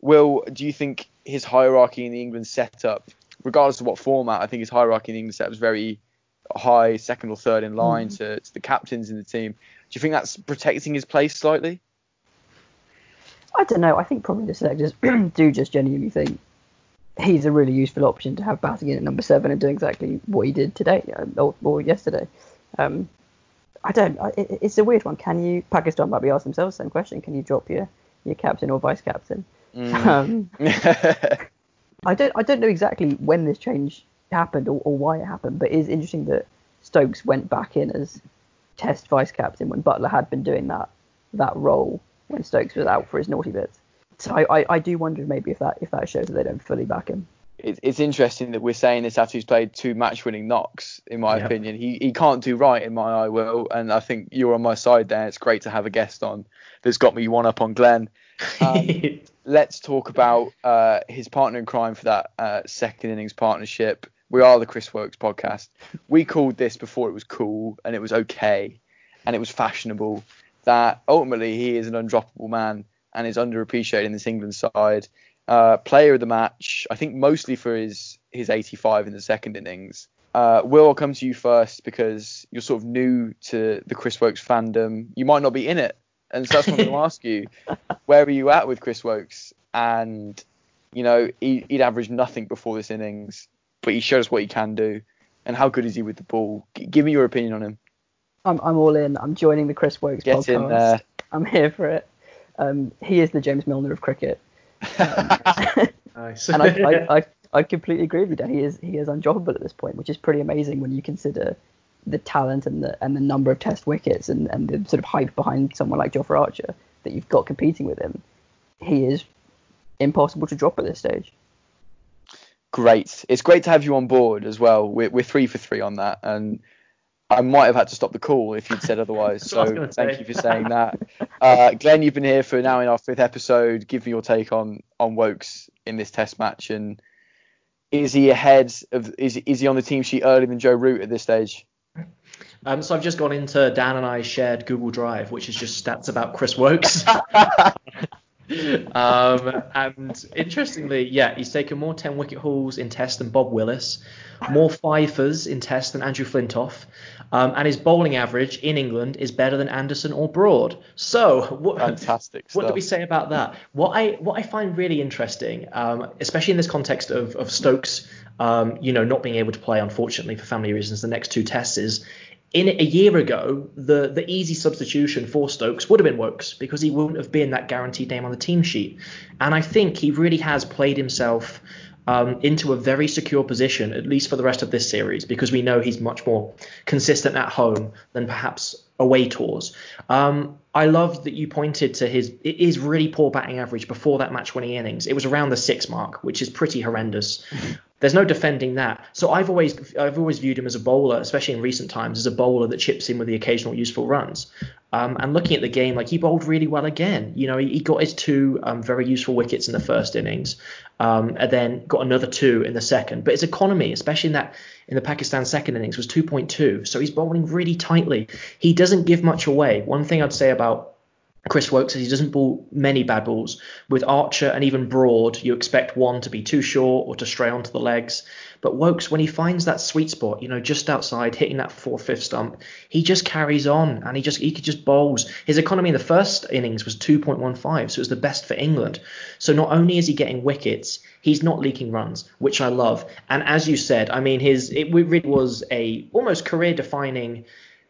Will, do you think his hierarchy in the England setup regardless of what format, I think his hierarchy in the England setup is very high, second or third in line mm. to, to, the captains in the team. Do you think that's protecting his place slightly? I don't know. I think probably the selectors do just genuinely think he's a really useful option to have batting in at number seven and doing exactly what he did today uh, or, or yesterday. Um, I don't. It, it's a weird one. Can you? Pakistan might be asking themselves the same question. Can you drop your your captain or vice captain? Mm. Um, I don't I don't know exactly when this change happened or, or why it happened, but it is interesting that Stokes went back in as Test vice captain when Buttler had been doing that that role when Stokes was out for his naughty bits. So I, I, I do wonder maybe if that if that shows that they don't fully back him. It's, it's interesting that we're saying this after he's played two match-winning knocks. In my yep. opinion, he he can't do right in my eye, Will, and I think you're on my side there. It's great to have a guest on that's got me one up on Glenn. Um, let's talk about uh, his partner in crime for that uh, second innings partnership. We are the Chris Woakes podcast. We called this before it was cool and it was okay and it was fashionable. That ultimately he is an undroppable man and is underappreciated in this England side. Uh, player of the match, I think mostly for his his 85 in the second innings. Uh, Will, I'll come to you first because you're sort of new to the Chris Woakes fandom. You might not be in it and so that's what I'm going to ask you. Where were you at with Chris Woakes? And, you know, he, would averaged nothing before this innings, but he showed us what he can do. And how good is he with the ball? G- give me your opinion on him. I'm, I'm all in. I'm joining the Chris Woakes Get podcast. in there. I'm here for it. Um, he is the James Milner of cricket. Um, nice. and I, I, I, I, completely agree with you. Dan. He is he is undroppable at this point, which is pretty amazing when you consider the talent and the and the number of test wickets and, and the sort of hype behind someone like Jofra Archer that you've got competing with him, he is impossible to drop at this stage. Great. It's great to have you on board as well. We're, we're three for three on that, and I might have had to stop the call if you'd said otherwise. so thank you for saying that. Uh, Glenn, you've been here for now in our fifth episode. Give me your take on on Woakes in this Test match, and is he ahead of is is he on the team sheet earlier than Joe Root at this stage? Um, so I've just gone into Dan and I shared Google Drive, which is just stats about Chris Woakes. um, and interestingly, yeah, he's taken more 10 wicket hauls in Test than Bob Willis, more fifers in Test than Andrew Flintoff, um, and his bowling average in England is better than Anderson or Broad. So, what, fantastic. What do we say about that? What I what I find really interesting, um, especially in this context of of Stokes, um, you know, not being able to play unfortunately for family reasons the next two tests is in a year ago, the the easy substitution for Stokes would have been Woakes because he wouldn't have been that guaranteed name on the team sheet. And I think he really has played himself um, into a very secure position, at least for the rest of this series, because we know he's much more consistent at home than perhaps away tours. Um, I love that you pointed to his it is really poor batting average before that match winning innings. It was around the six mark, which is pretty horrendous. There's no defending that. So I've always I've always viewed him as a bowler, especially in recent times, as a bowler that chips in with the occasional useful runs. Um, and looking at the game, like he bowled really well again. You know, he, he got his two um, very useful wickets in the first innings, um, and then got another two in the second. But his economy, especially in that in the Pakistan second innings, was 2.2. So he's bowling really tightly. He doesn't give much away. One thing I'd say about Chris Woakes says he doesn't ball many bad balls. With Archer and even Broad, you expect one to be too short or to stray onto the legs. But Woakes, when he finds that sweet spot, you know, just outside, hitting that fourth, fifth stump, he just carries on and he just he could just bowls. His economy in the first innings was 2.15, so it was the best for England. So not only is he getting wickets, he's not leaking runs, which I love. And as you said, I mean, his it really was a almost career defining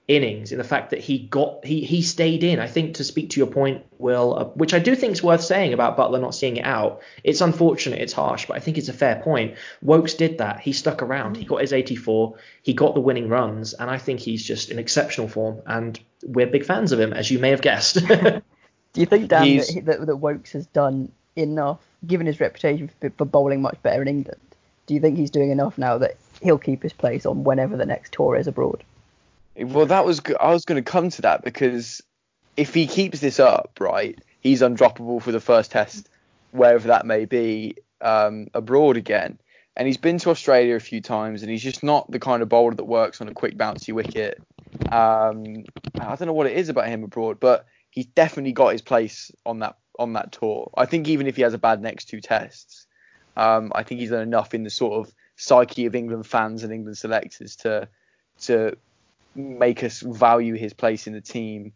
innings in the fact that he got he he stayed in. I think to speak to your point, Will, uh, which I do think is worth saying about Buttler not seeing it out. It's unfortunate, it's harsh, but I think it's a fair point. Woakes did that. He stuck around. He got his 84. He got the winning runs, and I think he's just in exceptional form. And we're big fans of him, as you may have guessed. do you think Dan that, that, that Woakes has done enough, given his reputation for, for bowling much better in England? Do you think he's doing enough now that he'll keep his place on whenever the next tour is abroad? Well, that was I was going to come to that because if he keeps this up, right, he's undroppable for the first test, wherever that may be, um, abroad again. And he's been to Australia a few times, and he's just not the kind of bowler that works on a quick bouncy wicket. Um, I don't know what it is about him abroad, but he's definitely got his place on that on that tour. I think even if he has a bad next two tests, um, I think he's done enough in the sort of psyche of England fans and England selectors to to make us value his place in the team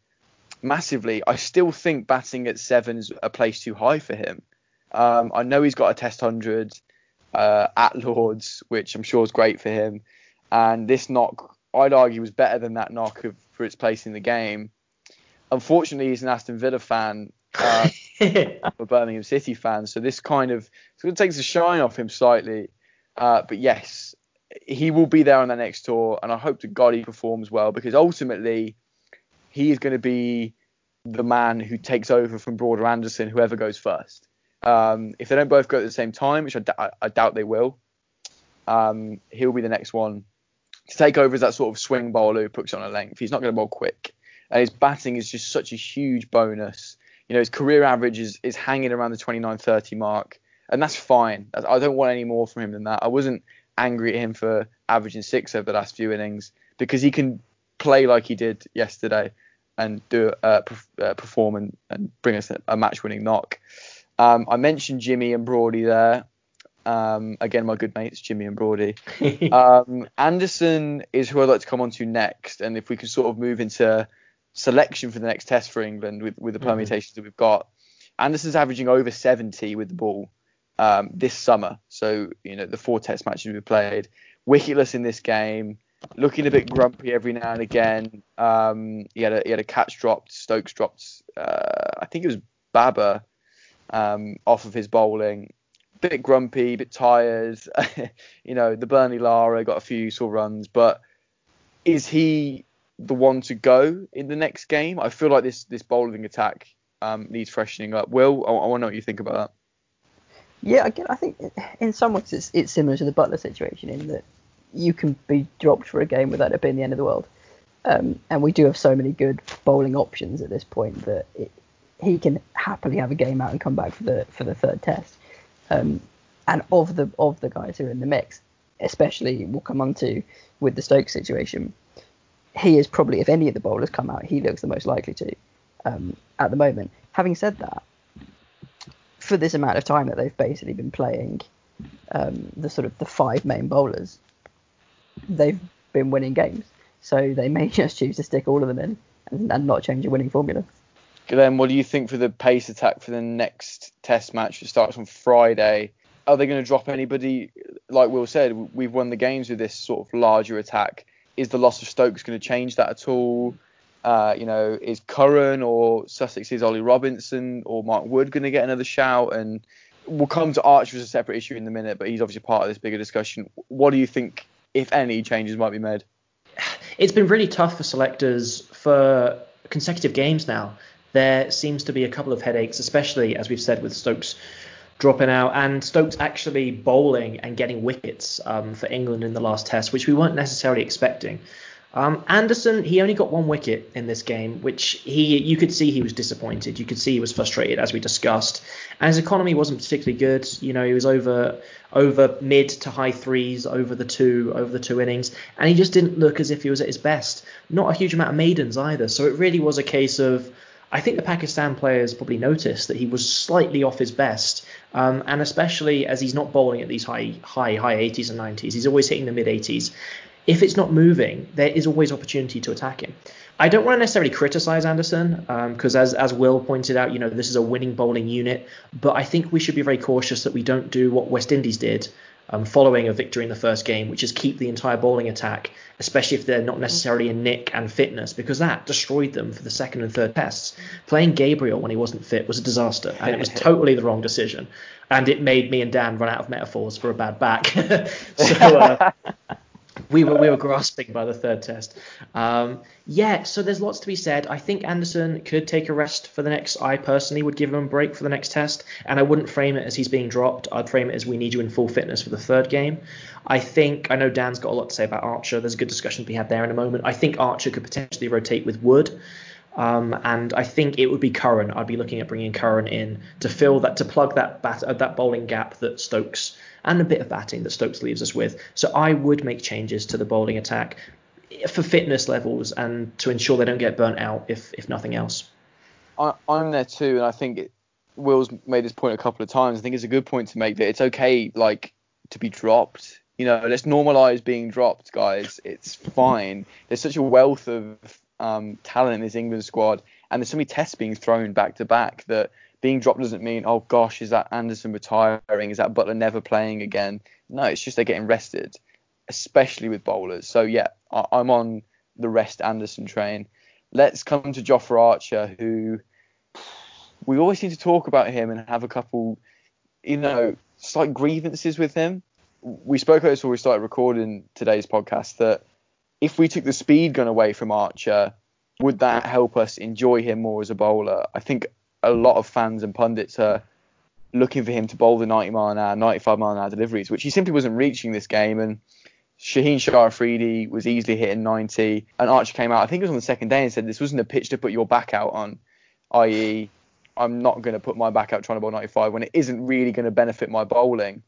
massively. I still think batting at seven is a place too high for him. Um, I know he's got a Test hundred uh, at Lords, which I'm sure is great for him, and this knock I'd argue was better than that knock of, for its place in the game. Unfortunately, he's an Aston Villa fan. Uh, a Birmingham City fan, so this kind of sort of takes the shine off him slightly. Uh, but yes, he will be there on that next tour, and I hope to God he performs well because ultimately he is going to be the man who takes over from Broad or Anderson, whoever goes first. Um, if they don't both go at the same time, which I, d- I doubt they will, um, he'll be the next one to take over as that sort of swing bowler who puts on a length. He's not going to bowl quick, and his batting is just such a huge bonus. You know, his career average is, is hanging around the 29-30 mark, and that's fine. I don't want any more from him than that. I wasn't angry at him for averaging six over the last few innings because he can play like he did yesterday and do uh, uh, perform and, and, bring us a, match-winning knock. Um, I mentioned Jimmy and Broady there. Um, again, my good mates, Jimmy and Broady. um, Anderson is who I'd like to come on to next, and if we can sort of move into selection for the next test for England with, with the mm-hmm. permutations mm-hmm. that we've got. Anderson's averaging over 70 with the ball um, this summer. So you know the four Test matches we played, wicketless in this game, looking a bit grumpy every now and again. Um, he had a he had a catch dropped, Stokes dropped. Uh, I think it was Babar um, off of his bowling. Bit grumpy, bit tired. you know the Burnley Lara got a few useful runs, but is he the one to go in the next game? I feel like this this bowling attack um, needs freshening up. Will, I, I want to know what you think about that. Yeah, again, I think in some ways it's, it's similar to the Buttler situation in that you can be dropped for a game without it being the end of the world. Um, and we do have so many good bowling options at this point that it, he can happily have a game out and come back for the for the third test. Um, and of the of the guys who are in the mix, especially we'll come on to with the Stokes situation, he is probably if any of the bowlers come out, he looks the most likely to um, at the moment. Having said that, for this amount of time that they've basically been playing um, the sort of the five main bowlers, they've been winning games. So they may just choose to stick all of them in and, and not change a winning formula. Then, what do you think for the pace attack for the next Test match? that starts on Friday. Are they going to drop anybody? Like Will said, we've won the games with this sort of larger attack. Is the loss of Stokes going to change that at all? Uh, you know, is Curran or Sussex's Ollie Robinson or Mark Wood going to get another shout? And we'll come to Archer as a separate issue in a minute, but he's obviously part of this bigger discussion. What do you think, if any, changes might be made? It's been really tough for selectors for consecutive games now. There seems to be a couple of headaches, especially as we've said with Stokes dropping out and Stokes actually bowling and getting wickets um, for England in the last test, which we weren't necessarily expecting. Um, Anderson, he only got one wicket in this game, which he you could see he was disappointed. You could see he was frustrated, as we discussed. And his economy wasn't particularly good. You know, he was over over mid to high threes over the two over the two innings, and he just didn't look as if he was at his best. Not a huge amount of maidens either. So it really was a case of I think the Pakistan players probably noticed that he was slightly off his best, um, and especially as he's not bowling at these high, high, high 80s and 90s, he's always hitting the mid 80s. If it's not moving, there is always opportunity to attack him. I don't want to necessarily criticize Anderson because, um, as as Will pointed out, you know this is a winning bowling unit, but I think we should be very cautious that we don't do what West Indies did um, following a victory in the first game, which is keep the entire bowling attack, especially if they're not necessarily in nick and fitness, because that destroyed them for the second and third tests. Playing Gabriel when he wasn't fit was a disaster, and it was totally the wrong decision. And it made me and Dan run out of metaphors for a bad back. so uh, we were we were grasping by the third test. Um, yeah, so there's lots to be said. I think Anderson could take a rest for the next. I personally would give him a break for the next test, and I wouldn't frame it as he's being dropped. I'd frame it as we need you in full fitness for the third game. I think I know Dan's got a lot to say about Archer. There's a good discussion to be had there in a moment. I think Archer could potentially rotate with Wood. Um, and I think it would be Curran. I'd be looking at bringing Curran in to fill that, to plug that bat, uh, that bowling gap that Stokes and a bit of batting that Stokes leaves us with. So I would make changes to the bowling attack for fitness levels and to ensure they don't get burnt out, if if nothing else. I, am there too, and I think it, Will's made this point a couple of times. I think it's a good point to make that it's okay, like to be dropped. You know, let's normalize being dropped, guys. It's fine. There's such a wealth of um, talent in this England squad, and there's so many tests being thrown back to back that being dropped doesn't mean, oh gosh, is that Anderson retiring? Is that Buttler never playing again? No, it's just they're getting rested, especially with bowlers. So yeah, I- I'm on the rest Anderson train. Let's come to Jofra Archer, who we always seem to talk about him and have a couple, you know, slight grievances with him. We spoke about this before we started recording today's podcast that if we took the speed gun away from Archer, would that help us enjoy him more as a bowler? I think a lot of fans and pundits are looking for him to bowl the 90 mile an hour, 95 mile an hour deliveries, which he simply wasn't reaching this game. And Shaheen Shah Afridi was easily hitting 90, and Archer came out. I think it was on the second day and said this wasn't a pitch to put your back out on, i.e., I'm not going to put my back out trying to bowl 95 when it isn't really going to benefit my bowling.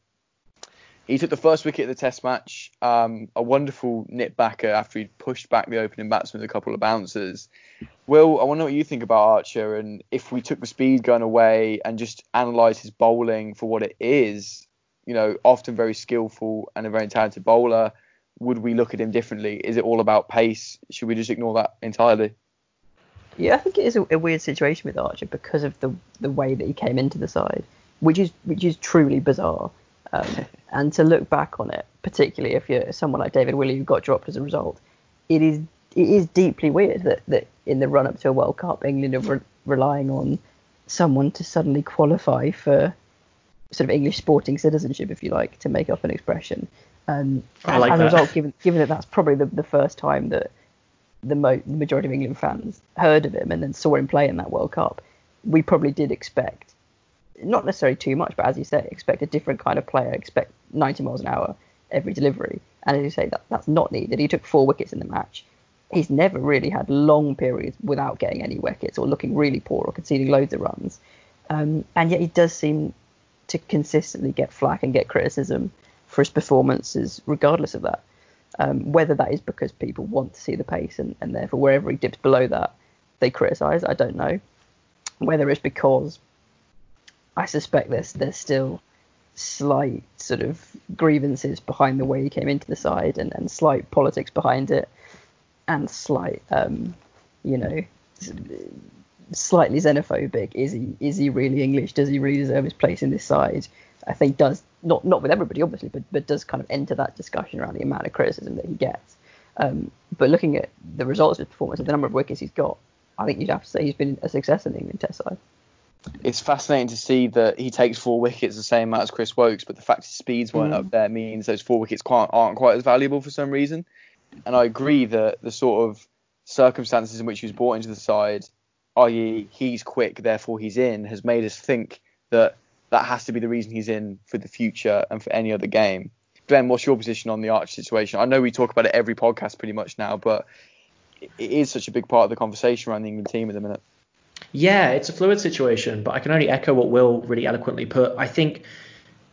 He took the first wicket of the Test match, um, a wonderful nip backer after he'd pushed back the opening batsman with a couple of bouncers. Will, I know what you think about Archer and if we took the speed gun away and just analyse his bowling for what it is, you know, often very skillful and a very talented bowler, would we look at him differently? Is it all about pace? Should we just ignore that entirely? Yeah, I think it is a, a weird situation with Archer because of the the way that he came into the side, which is which is truly bizarre. Um, and to look back on it, particularly if you're someone like David Willey who got dropped as a result, it is it is deeply weird that, that in the run up to a World Cup, England are re- relying on someone to suddenly qualify for sort of English sporting citizenship, if you like, to make up an expression. Um, I like as that. a result, given given that that's probably the, the first time that the, mo- the majority of England fans heard of him and then saw him play in that World Cup, we probably did expect not necessarily too much, but as you say, expect a different kind of player. Expect 90 miles an hour every delivery. And as you say, that that's not needed. He took four wickets in the match. He's never really had long periods without getting any wickets or looking really poor or conceding loads of runs. Um, and yet he does seem to consistently get flack and get criticism for his performances, regardless of that. Um, whether that is because people want to see the pace and, and therefore wherever he dips below that, they criticise, I don't know. Whether it's because I suspect there's there's still slight sort of grievances behind the way he came into the side and, and slight politics behind it and slight um, you know slightly xenophobic. Is he is he really english? Does he really deserve his place in this side? I think does not not with everybody obviously but but does kind of enter that discussion around the amount of criticism that he gets. Um, but looking at the results of his performance and the number of wickets he's got i think you'd have to say he's been a success in the england test side it's fascinating to see that he takes four wickets the same amount as Chris Woakes, but the fact his speeds weren't mm. up there means those four wickets quite, aren't quite as valuable for some reason. And I agree that the sort of circumstances in which he was brought into the side, i.e., he's quick, therefore he's in, has made us think that that has to be the reason he's in for the future and for any other game. Glenn, what's your position on the Arch situation? I know we talk about it every podcast pretty much now, but it is such a big part of the conversation around the England team at the minute. Yeah, it's a fluid situation, but I can only echo what Will really eloquently put. I think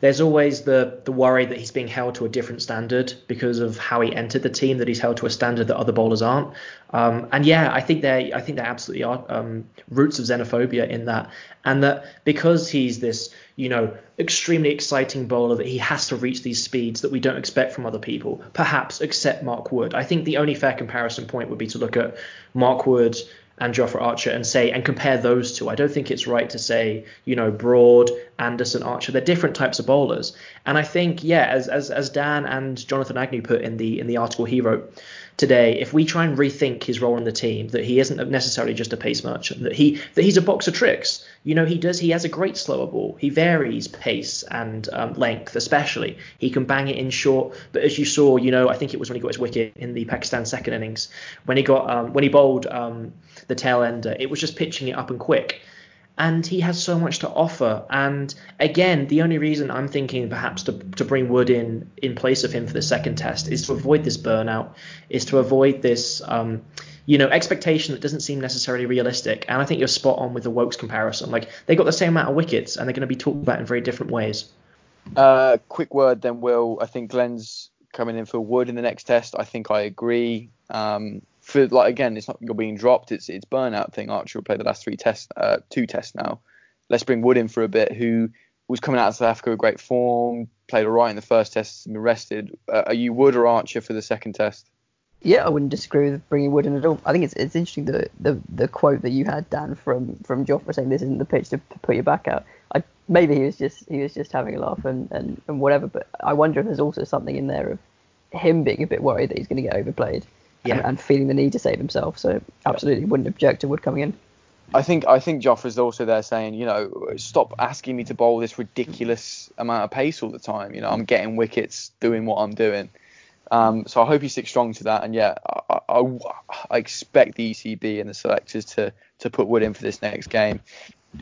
there's always the the worry that he's being held to a different standard because of how he entered the team. That he's held to a standard that other bowlers aren't. Um, and yeah, I think they I think there absolutely are um, roots of xenophobia in that, and that because he's this you know extremely exciting bowler that he has to reach these speeds that we don't expect from other people, perhaps except Mark Wood. I think the only fair comparison point would be to look at Mark Wood and Jofra Archer and say and compare those two. I don't think it's right to say, you know, Broad, Anderson, Archer. They're different types of bowlers. And I think, yeah, as as as Dan and Jonathan Agnew put in the in the article he wrote today, if we try and rethink his role in the team, that he isn't necessarily just a pace merchant, that he that he's a box of tricks. You know, he does he has a great slower ball. He varies pace and um, length, especially. He can bang it in short. But as you saw, you know, I think it was when he got his wicket in the Pakistan second innings, when he got um, when he bowled um, the tail ender, it was just pitching it up and quick and he has so much to offer. And again, the only reason I'm thinking perhaps to, to bring Wood in in place of him for the second test is to avoid this burnout, is to avoid this, um, you know, expectation that doesn't seem necessarily realistic. And I think you're spot on with the Woakes comparison. Like they got the same amount of wickets, and they're going to be talked about in very different ways. Uh, quick word then, Will. I think Glenn's coming in for Wood in the next test. I think I agree. Um, for like again, it's not you're being dropped. It's it's burnout thing. Archer will play the last three tests, uh, two tests now. Let's bring Wood in for a bit, who was coming out of South Africa with great form, played all right in the first test, been rested. Uh, are you Wood or Archer for the second test? Yeah, I wouldn't disagree with bringing Wood in at all. I think it's it's interesting the the, the quote that you had Dan from from Jofra saying this isn't the pitch to put your back out. I maybe he was just he was just having a laugh and, and, and whatever, but I wonder if there's also something in there of him being a bit worried that he's going to get overplayed yeah. and, and, feeling the need to save himself. So absolutely wouldn't object to Wood coming in. I think I think Jofra's also there saying, you know, stop asking me to bowl this ridiculous amount of pace all the time. You know, I'm getting wickets, doing what I'm doing. Um, so I hope he sticks strong to that. And yeah, I, I, I, expect the ECB and the selectors to to put Wood in for this next game.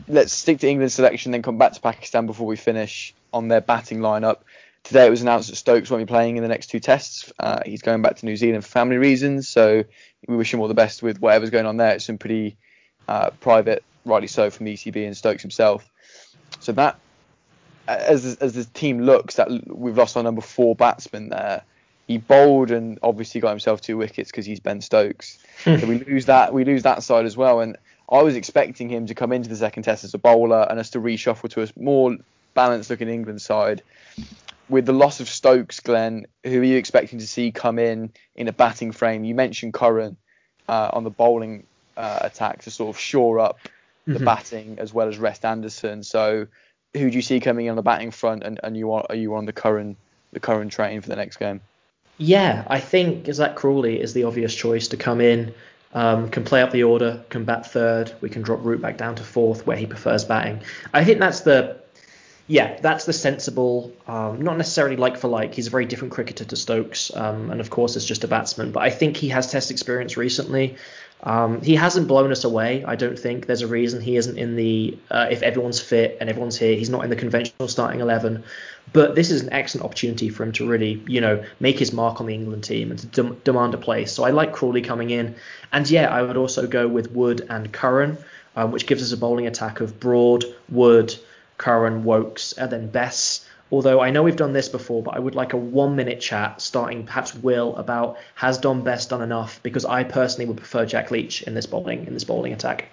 Let's stick to England's selection, then come back to Pakistan before we finish on their batting lineup. Today it was announced that Stokes won't be playing in the next two tests. Uh, he's going back to New Zealand for family reasons, so we wish him all the best with whatever's going on there. It's been pretty uh, private, rightly so, from the ECB and Stokes himself. So that, as as the team looks, that we've lost our number four batsman there. He bowled and obviously got himself two wickets because he's Ben Stokes. so we lose that, we lose that side as well. And I was expecting him to come into the second test as a bowler and us to reshuffle to a more balanced looking England side with the loss of Stokes, Glenn, who are you expecting to see come in in a batting frame? You mentioned Curran uh, on the bowling uh, attack to sort of shore up the mm-hmm. batting as well as rest Anderson. So who do you see coming in on the batting front, and, and you are, are you on the Curran the Curran train for the next game? Yeah, I think Zak Crawley is the obvious choice to come in. Um, can play up the order, can bat third. We can drop Root back down to fourth, where he prefers batting. I think that's the yeah, that's the sensible, um, not necessarily like for like. He's a very different cricketer to Stokes, um, and of course, it's just a batsman. But I think he has Test experience recently. Um, he hasn't blown us away. I don't think there's a reason he isn't in the. Uh, if everyone's fit and everyone's here, he's not in the conventional starting eleven. But this is an excellent opportunity for him to really, you know, make his mark on the England team and to de- demand a place. So I like Crawley coming in, and yeah, I would also go with Wood and Curran, um, which gives us a bowling attack of Broad, Wood. Curran, Woakes, and then Bess. Although I know we've done this before, but I would like a one minute chat starting perhaps Will about has Dom Bess done enough? Because I personally would prefer Jack Leach in this bowling in this bowling attack.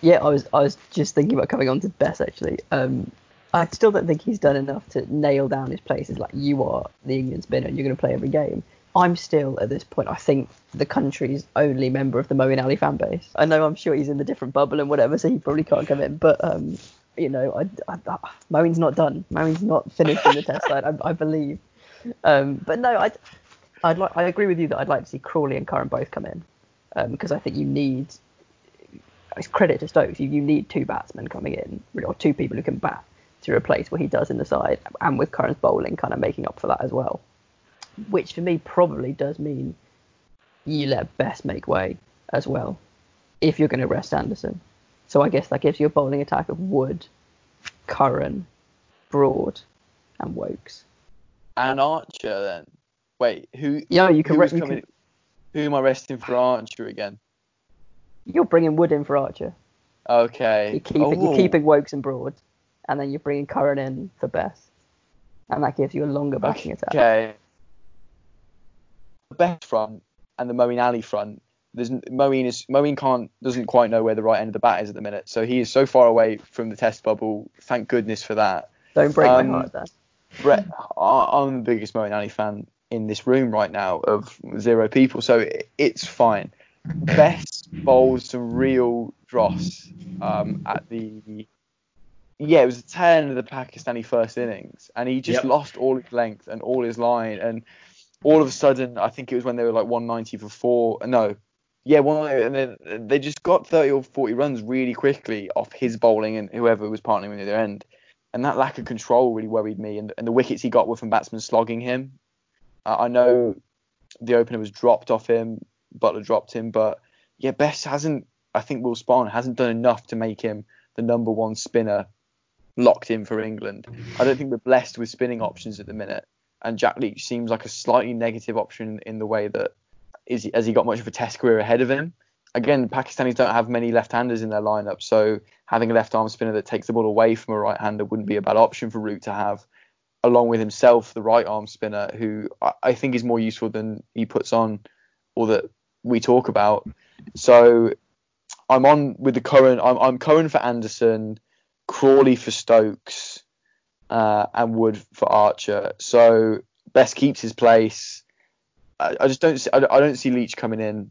Yeah, I was I was just thinking about coming on to Bess actually. Um, I still don't think he's done enough to nail down his place as like you are the England spinner and you're going to play every game. I'm still at this point, I think, the country's only member of the Moeen Ali fan base. I know I'm sure he's in the different bubble and whatever, so he probably can't come in. But um, you know, I, I, I, Moeen's not done. Moeen's not finished in the test side, I, I believe. Um, but no, I, I'd like, I agree with you that I'd like to see Crawley and Curran both come in because um, I think you need. It's credit to Stokes. You, you need two batsmen coming in, or two people who can bat to replace what he does in the side, and with Curran's bowling kind of making up for that as well. Which for me probably does mean you let Bess make way as well if you're going to rest Anderson. So I guess that gives you a bowling attack of Wood, Curran, Broad, and Woakes. And Archer then. Wait, who? Yeah, you can. Re- you can... Who am I resting for Archer again? You're bringing Wood in for Archer. Okay. You're keeping, oh. you're keeping Woakes and Broad, and then you're bringing Curran in for Bess. and that gives you a longer batting attack. Okay. The Bess front and the Moeen Ali front. There's Moeen is Moeen can't doesn't quite know where the right end of the bat is at the minute, so he is so far away from the test bubble. Thank goodness for that. Don't break Um, my heart there. Brett, I- I'm the biggest Moeen Ali fan in this room right now of zero people, so it- it's fine. Bess bowls some real dross um, at the yeah, it was the 10 of the Pakistani first innings, and he just Yep. lost all his length and all his line, and all of a sudden, I think it was when they were like 190 for four, no, yeah, well, and then they just got 30 or 40 runs really quickly off his bowling and whoever was partnering with the other end, and that lack of control really worried me, and, and the wickets he got were from batsmen slogging him. Uh, I know the opener was dropped off him, Buttler dropped him, but yeah, Bess hasn't. I think Will Spahn hasn't done enough to make him the number one spinner locked in for England. I don't think we're blessed with spinning options at the minute, and Jack Leach seems like a slightly negative option in the way that is has he got much of a Test career ahead of him? Again, Pakistanis don't have many left-handers in their lineup, so having a left-arm spinner that takes the ball away from a right-hander wouldn't be a bad option for Root to have, along with himself, the right-arm spinner, who I, I think is more useful than he puts on, or that we talk about. So I'm on with the Curran. I'm, I'm Cohen for Anderson, Crawley for Stokes, uh, and Wood for Archer. So Bess keeps his place. I, I just don't. See, I, I don't see Leach coming in.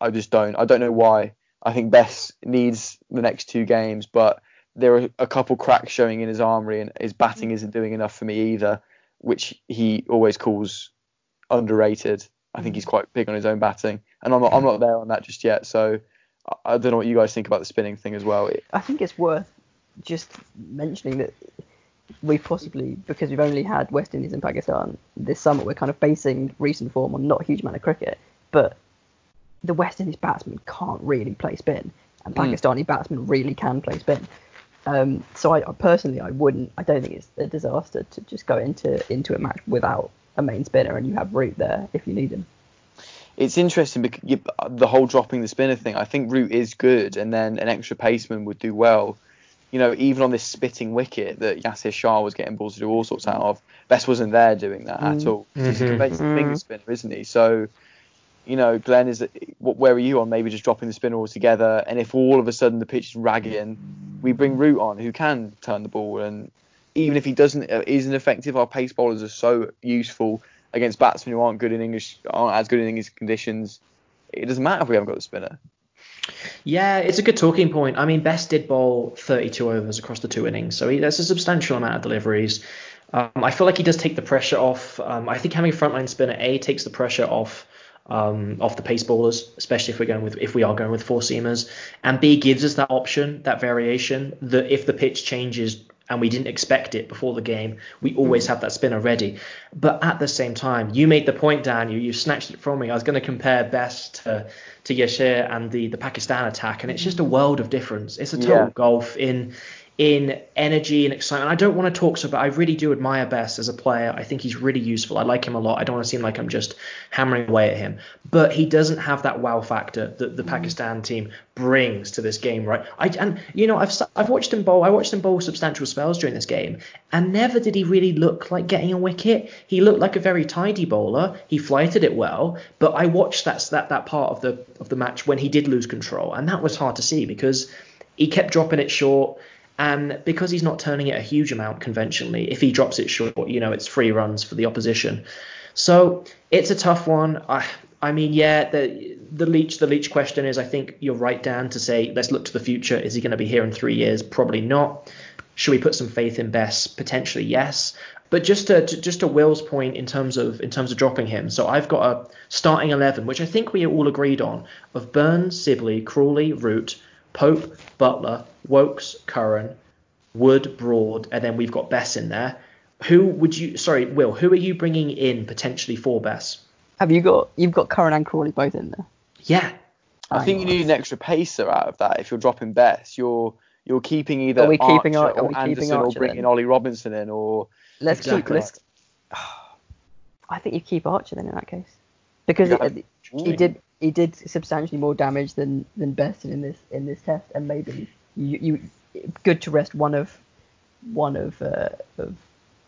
I just don't. I don't know why. I think Bess needs the next two games, but there are a couple cracks showing in his armory, and his batting isn't doing enough for me either, which he always calls underrated. I think he's quite big on his own batting, and I'm not. I'm not there on that just yet. So I don't know what you guys think about the spinning thing as well. I think it's worth just mentioning that we possibly, because we've only had West Indies and Pakistan this summer, we're kind of basing recent form on not a huge amount of cricket. But the West Indies batsmen can't really play spin, and Mm. Pakistani batsmen really can play spin. Um, so I I personally, I wouldn't. I don't think it's a disaster to just go into into a match without a main spinner, and you have Root there if you need him. it's interesting because you, the whole dropping the spinner thing. I think Root is good, and then an extra paceman would do well. You know, even on this spitting wicket that Yasir Shah was getting balls to do all sorts out of, Bess wasn't there doing that at all. He's a conventional Mm. finger spinner, isn't he? So, you know, Glenn is. What? Where are you on maybe just dropping the spinner altogether? And if all of a sudden the pitch is ragging, we bring Root on, who can turn the ball, and even if he doesn't, uh, isn't effective, our pace bowlers are so useful against batsmen who aren't good in English, aren't as good in English conditions. It doesn't matter if we haven't got the spinner. Yeah, it's a good talking point. I mean, Bess did bowl 32 overs across the two innings, so he, that's a substantial amount of deliveries. Um, I feel like he does take the pressure off. Um, I think having a frontline spinner A takes the pressure off um, off the pace bowlers, especially if we're going with if we are going with four seamers, and B gives us that option, that variation that if the pitch changes and we didn't expect it before the game, we always have that spinner ready. But at the same time, you made the point, Dan. You you snatched it from me. I was going to compare Bess to to Yasir and the the Pakistan attack, and it's just a world of difference. It's a total Yeah. gulf in in energy and excitement. I don't want to talk so, but I really do admire Bess as a player. I think he's really useful. I like him a lot. I don't want to seem like I'm just hammering away at him, but he doesn't have that wow factor that the mm-hmm. Pakistan team brings to this game, right? I and you know I've I've watched him bowl. I watched him bowl substantial spells during this game, and never did he really look like getting a wicket. He looked like a very tidy bowler. He flighted it well, but I watched that that that part of the of the match when he did lose control, and that was hard to see because he kept dropping it short. And because he's not turning it a huge amount conventionally, if he drops it short, you know, it's free runs for the opposition. So it's a tough one. I, I mean, yeah, the the Leach the Leach question is. I think you're right, Dan, to say let's look to the future. Is he going to be here in three years? Probably not. Should we put some faith in Bess? Potentially, yes. But just to, to just to Will's point in terms of in terms of dropping him, so I've got a starting eleven, which I think we all agreed on, of Burns, Sibley, Crawley, Root, Pope, Buttler, Woakes, Curran, Wood, Broad, and then we've got Bess in there. Who would you? Sorry, Will. Who are you bringing in potentially for Bess? Have you got you've got Curran and Crawley both in there? Yeah, I think you need an extra pacer out of that if you're dropping Bess. You're you're keeping either Are we keeping Archer Ar- are or we keeping Anderson or bringing then? Ollie Robinson in or Let's keep Exactly. let's. I think you keep Archer then in that case, because Yeah, it, he did he did substantially more damage than than Beston in this in this test, and maybe you, you good to rest one of one of uh, of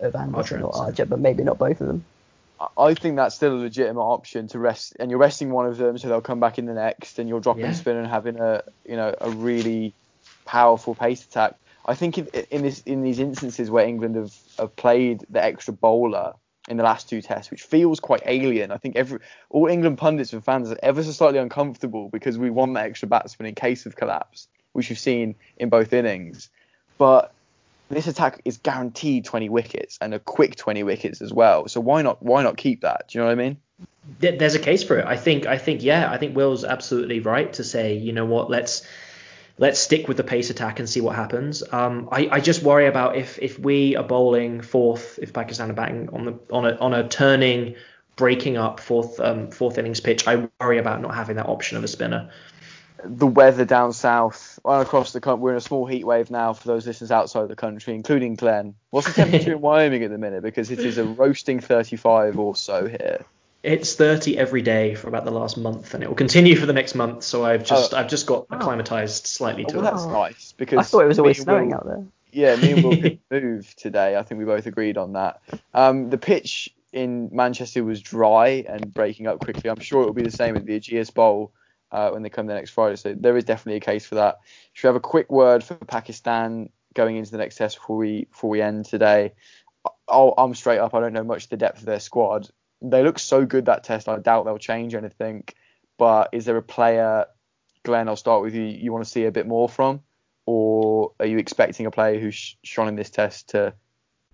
of Anderson or Archer, but maybe not both of them. I think that's still a legitimate option to rest, and you're resting one of them, so they'll come back in the next, and you're dropping Yeah. spin and having a you know a really powerful pace attack. I think in, in this in these instances where England have, have played the extra bowler in the last two tests, which feels quite alien. I think every all England pundits and fans are ever so slightly uncomfortable because we want that extra batsman in case of collapse, which we've seen in both innings. But this attack is guaranteed 20 wickets and a quick 20 wickets as well. So why not why not keep that? Do you know what I mean? There's a case for it. I think. I think. Yeah. I think Will's absolutely right to say. You know what? Let's let's stick with the pace attack and see what happens. Um, I, I just worry about if if we are bowling fourth, if Pakistan are batting on the on a on a turning, breaking up fourth um, fourth innings pitch. I worry about not having that option of a spinner. the weather down south, well, across the country, we're in a small heat wave now for those listeners outside the country, including Glenn. What's the temperature in Wyoming at the minute? Because it is a roasting 35 or so here. It's 30 every day for about the last month, and it will continue for the next month. So I've just Oh. I've just got acclimatized slightly Oh, to well, it. that's Oh. nice because I thought it was always snowing Will- out there. Yeah, me and Will could move today. I think we both agreed on that. Um, the pitch in Manchester was dry and breaking up quickly. I'm sure it will be the same at the Ageas Bowl uh, when they come the next Friday. So there is definitely a case for that. Should we have a quick word for Pakistan going into the next test before we before we end today? I'll, I'm straight up. I don't know much of the depth of their squad. They look so good that test. I doubt they'll change anything. But is there a player, Glenn? I'll start with you. You want to see a bit more from? or are you expecting a player who's sh- shone in this test to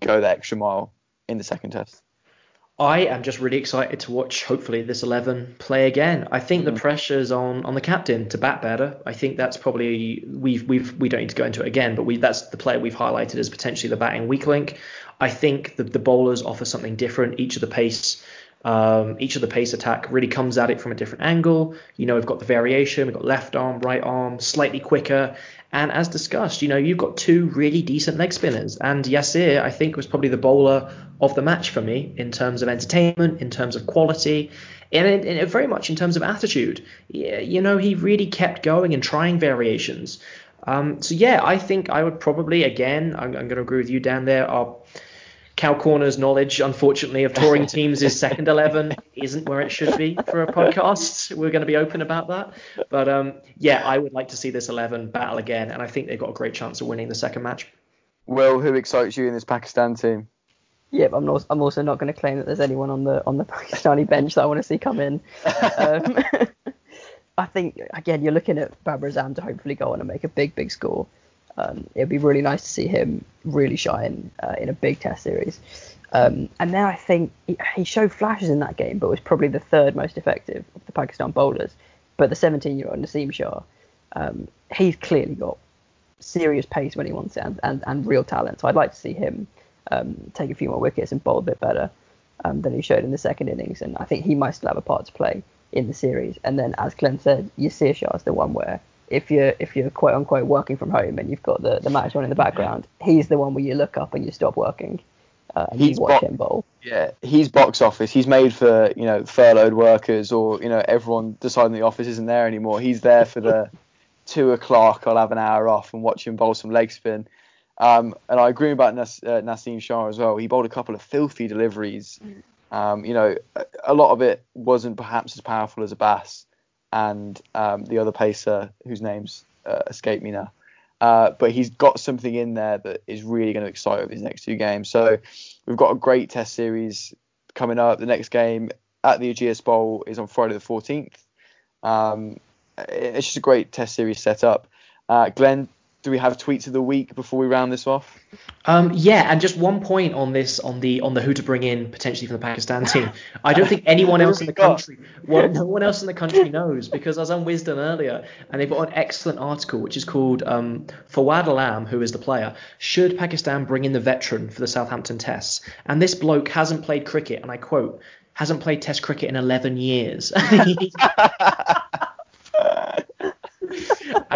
go the extra mile in the second test? I am just really excited to watch, hopefully, this 11 play again. I think the mm-hmm. pressure's on on the captain to bat better. I think that's probably we've we've we don't need to go into it again, but we that's the player we've highlighted as potentially the batting weak link. I think the the bowlers offer something different. Each of the pace. Um, each of the pace attack really comes at it from a different angle. You know, we've got the variation, we've got left arm, right arm, slightly quicker. And as discussed, you know, you've got two really decent leg spinners. And Yasir, I think, was probably the bowler of the match for me in terms of entertainment, in terms of quality, and, in, in- very much in terms of attitude. You know, he really kept going and trying variations. Um, so yeah, I think I would probably again, I'm, I'm going to agree with you down there. Our Cow Corner's knowledge, unfortunately, of touring teams is second eleven isn't where it should be for a podcast. We're going to be open about that. But um, yeah, I would like to see this eleven battle again, and I think they've got a great chance of winning the second match. Will, who excites you in this Pakistan team? Yeah, but I'm also, I'm also not going to claim that there's anyone on the on the Pakistani bench that I want to see come in. Um, I think again you're looking at Babar Azam to hopefully go on and make a big big score. Um, it'd be really nice to see him really shine uh, in a big Test series. Um, and then I think he, he showed flashes in that game, but was probably the third most effective of the Pakistan bowlers. But the 17-year-old Naseem Shah, um, he's clearly got serious pace when he wants it and, and, and real talent. So I'd like to see him um, take a few more wickets and bowl a bit better um, than he showed in the second innings. And I think he might still have a part to play in the series. And then, as Glenn said, Yasir Shah is the one where if you're if you're quote unquote working from home and you've got the, the match on in the background, he's the one where you look up and you stop working uh, and He's you watch bo- him bowl. Yeah, he's box office. He's made for you know furloughed workers or you know everyone deciding the office isn't there anymore. He's there for the two o'clock. I'll have an hour off and watch him bowl some leg spin. Um, and I agree about Nas- uh, Naseem Shah as well. He bowled a couple of filthy deliveries. Um, you know, a, a lot of it wasn't perhaps as powerful as Abbas and um, the other pacer whose names uh, escape me now. Uh, but he's got something in there that is really going to excite over these next two games. So we've got a great test series coming up. The next game at the Ageas Bowl is on Friday the 14th. Um, it's just a great test series set up. Uh, Glenn, do we have tweets of the week before we round this off? Um, yeah, and just one point on this, on the on the who to bring in potentially from the Pakistan team. I don't think anyone else in the country, well, no one else in the country knows because I was on Wisden earlier, and they've got an excellent article which is called um, Fawad Alam, who is the player, should Pakistan bring in the veteran for the Southampton Tests? And this bloke hasn't played cricket, and I quote, hasn't played Test cricket in 11 years.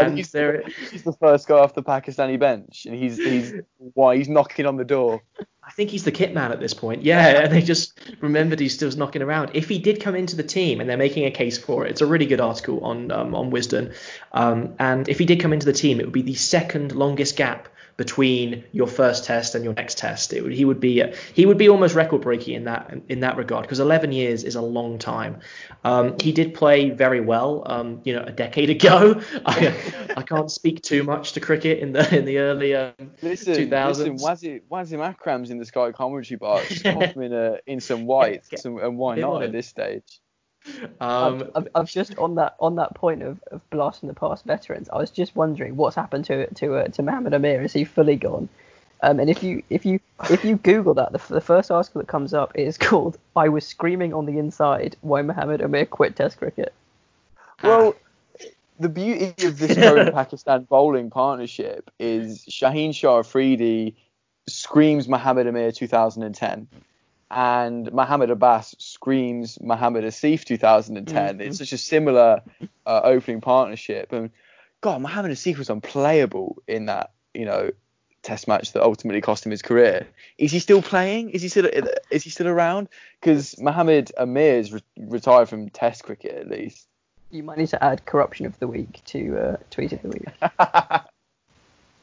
and he's, there, he's the first guy off the Pakistani bench, and he's he's why he's knocking on the door. I think he's the kit man at this point. Yeah, and they just remembered he's still knocking around. If he did come into the team, and they're making a case for it, it's a really good article on um, on Wisden. Um, and if he did come into the team, it would be the second longest gap between your first test and your next test. Would, he would be he would be almost record breaking in that in that regard because 11 years is a long time. Um, he did play very well, um, you know, a decade ago. I, I can't speak too much to cricket in the in the early um, Listen, 2000s. listen, Wasim, Wasim Akram's in the Sky commentary box. In a in some whites, Get- some, and why not at this stage? Um, I've, I've, I've just on that on that point of, of blasting the past veterans. I was just wondering what's happened to to uh, to Mohamed Amir. Is he fully gone? Um, and if you if you if you Google that, the, the first article that comes up is called "I was screaming on the inside why Mohamed Amir quit Test cricket." Well, the beauty of this current Pakistan bowling partnership is Shaheen Shah Afridi screams Mohammad Amir 2010 and Mohammed Abbas screams Mohammed Asif 2010. It's such a similar uh, opening partnership. And God, Mohammed Asif was unplayable in that, you know, test match that ultimately cost him his career. Is he still playing? Is he still is he still around? Because Mohammed Amir's re- retired from test cricket at least. You might need to add corruption of the week to uh, tweet of the week.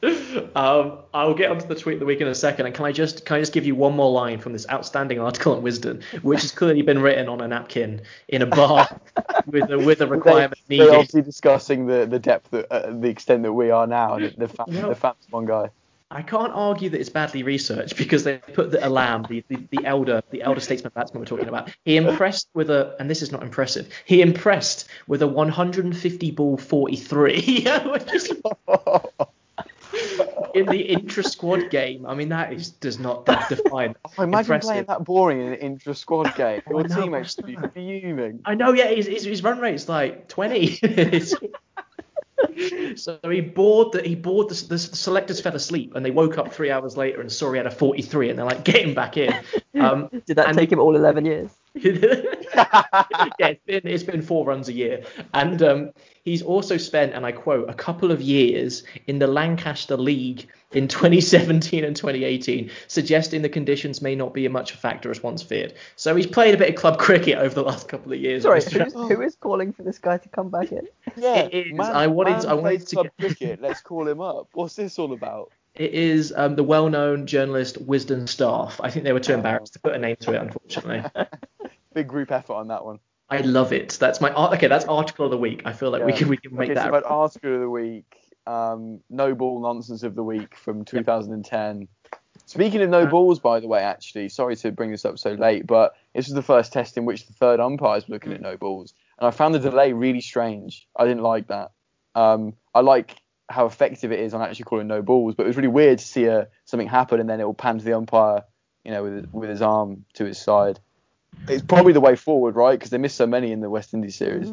um, I'll get onto the tweet of the week in a second, and can I just can I just give you one more line from this outstanding article on Wisden, which has clearly been written on a napkin in a bar with a with a requirement they, needed. They're obviously discussing the, the depth, that, uh, the extent that we are now. The, the, fa- Well- the Fats one guy. I can't argue that it's badly researched because they put the Alam, the, the, the elder, the elder statesman batsman we're talking about. He impressed with a, and this is not impressive. He impressed with a 150 ball 43, which is in the intra squad game. I mean, that is does not that define. Oh, imagine impressive. playing that boring in an intra squad game. Your know, teammates would be fuming. I know, yeah, his, his, his run rate's like 20. So he bored the he bored the, the selectors fell asleep and they woke up three hours later and saw he had a 43 and they're like get him back in. Um, Did that and- take him all 11 years? yeah, it's been it's been four runs a year, and um, he's also spent, and I quote, a couple of years in the Lancashire League in 2017 and 2018, suggesting the conditions may not be a much a factor as once feared. So he's played a bit of club cricket over the last couple of years. Sorry, who's, who is calling for this guy to come back in? Yeah, It is. man- I wanted- man I wanted to club get- cricket. Let's call him up. What's this all about? It is um, the well-known journalist Wisden Staff. I think they were too embarrassed to put a name to it, unfortunately. Big group effort on that one. I love it. That's my art. Okay, that's article of the week. I feel like we can we can make okay, that. so about article of the week, um, no ball nonsense of the week from 2010. Speaking of no balls, by the way, actually, sorry to bring this up so late, but this was the first test in which the third umpires were looking at no balls, and I found the delay really strange. I didn't like that. Um, I like how effective it is on actually calling no balls, but it was really weird to see a, something happen and then it will pan to the umpire, you know, with with his arm to his side. It's probably the way forward, right? Because they missed so many in the West Indies series.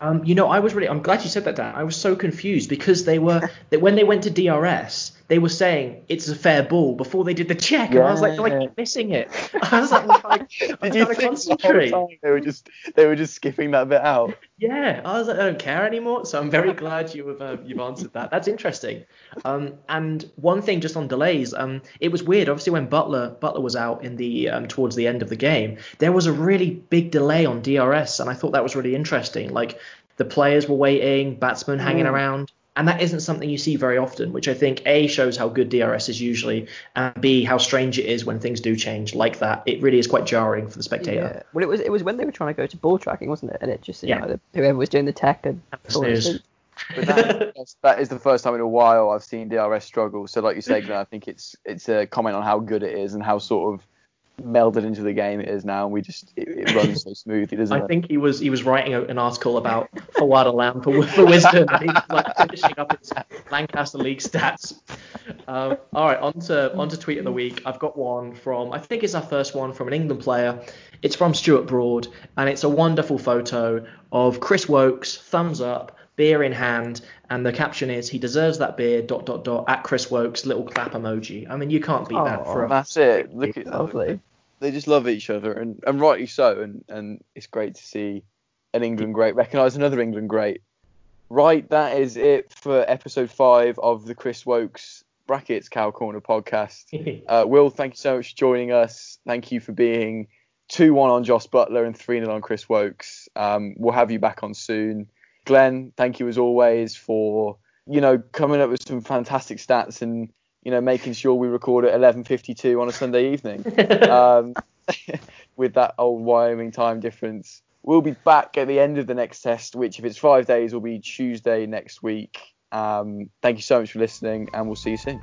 Um, you know, I was really. I'm glad you said that, Dan. I was so confused because they were that when they went to DRS, they were saying it's a fair ball before they did the check, and I was like, no, I keep missing it. I was like, well, I, Did you think the whole time they were just they were just skipping that bit out? Yeah, I was like, I don't care anymore. So I'm very glad you have uh, you've answered that. That's interesting. Um, and one thing just on delays, um, it was weird. Obviously, when Buttler Buttler was out in the um, towards the end of the game, there was a really big delay on DRS, and I thought that was really interesting. Like the players were waiting, batsmen hanging around. And that isn't something you see very often, which I think A shows how good DRS is usually, and B how strange it is when things do change like that. It really is quite jarring for the spectator. Yeah. Well, it was it was when they were trying to go to ball tracking, wasn't it? And it just you Yeah. know the, whoever was doing the tech and Snooze. But that, that's- the first time in a while I've seen DRS struggle. So like you say, I think it's it's a comment on how good it is and how sort of melded into the game it is now. And we just it, it runs so smoothly, doesn't I it? think he was he was writing a, an article about Fawad Alam for, for Wisden, and he was like finishing up his Lancashire League stats. Um, all right, on to on to tweet of the week. I've got one from I think it's our first one from an England player. It's from Stuart Broad, and it's a wonderful photo of Chris Woakes, thumbs up, beer in hand, and the caption is he deserves that beer. Dot dot dot at Chris Woakes, little clap emoji. I mean, you can't beat that Aw. for a That's it. Look at Lovely. They just love each other, and, and rightly so. And, and it's great to see an England great recognise another England great. Right, that is it for episode five of the Chris Woakes brackets Cow Corner podcast. Uh, Will, thank you so much for joining us. Thank you for being 2 1 on Jos Buttler and 3 0 on Chris Woakes. Um, we'll have you back on soon. Glenn, thank you as always for, you know, coming up with some fantastic stats and you know, making sure we record at 11:52 on a Sunday evening. um, with that old Wyoming time difference. We'll be back at the end of the next test, which if it's five days, will be Tuesday next week. Um, thank you so much for listening, and we'll see you soon.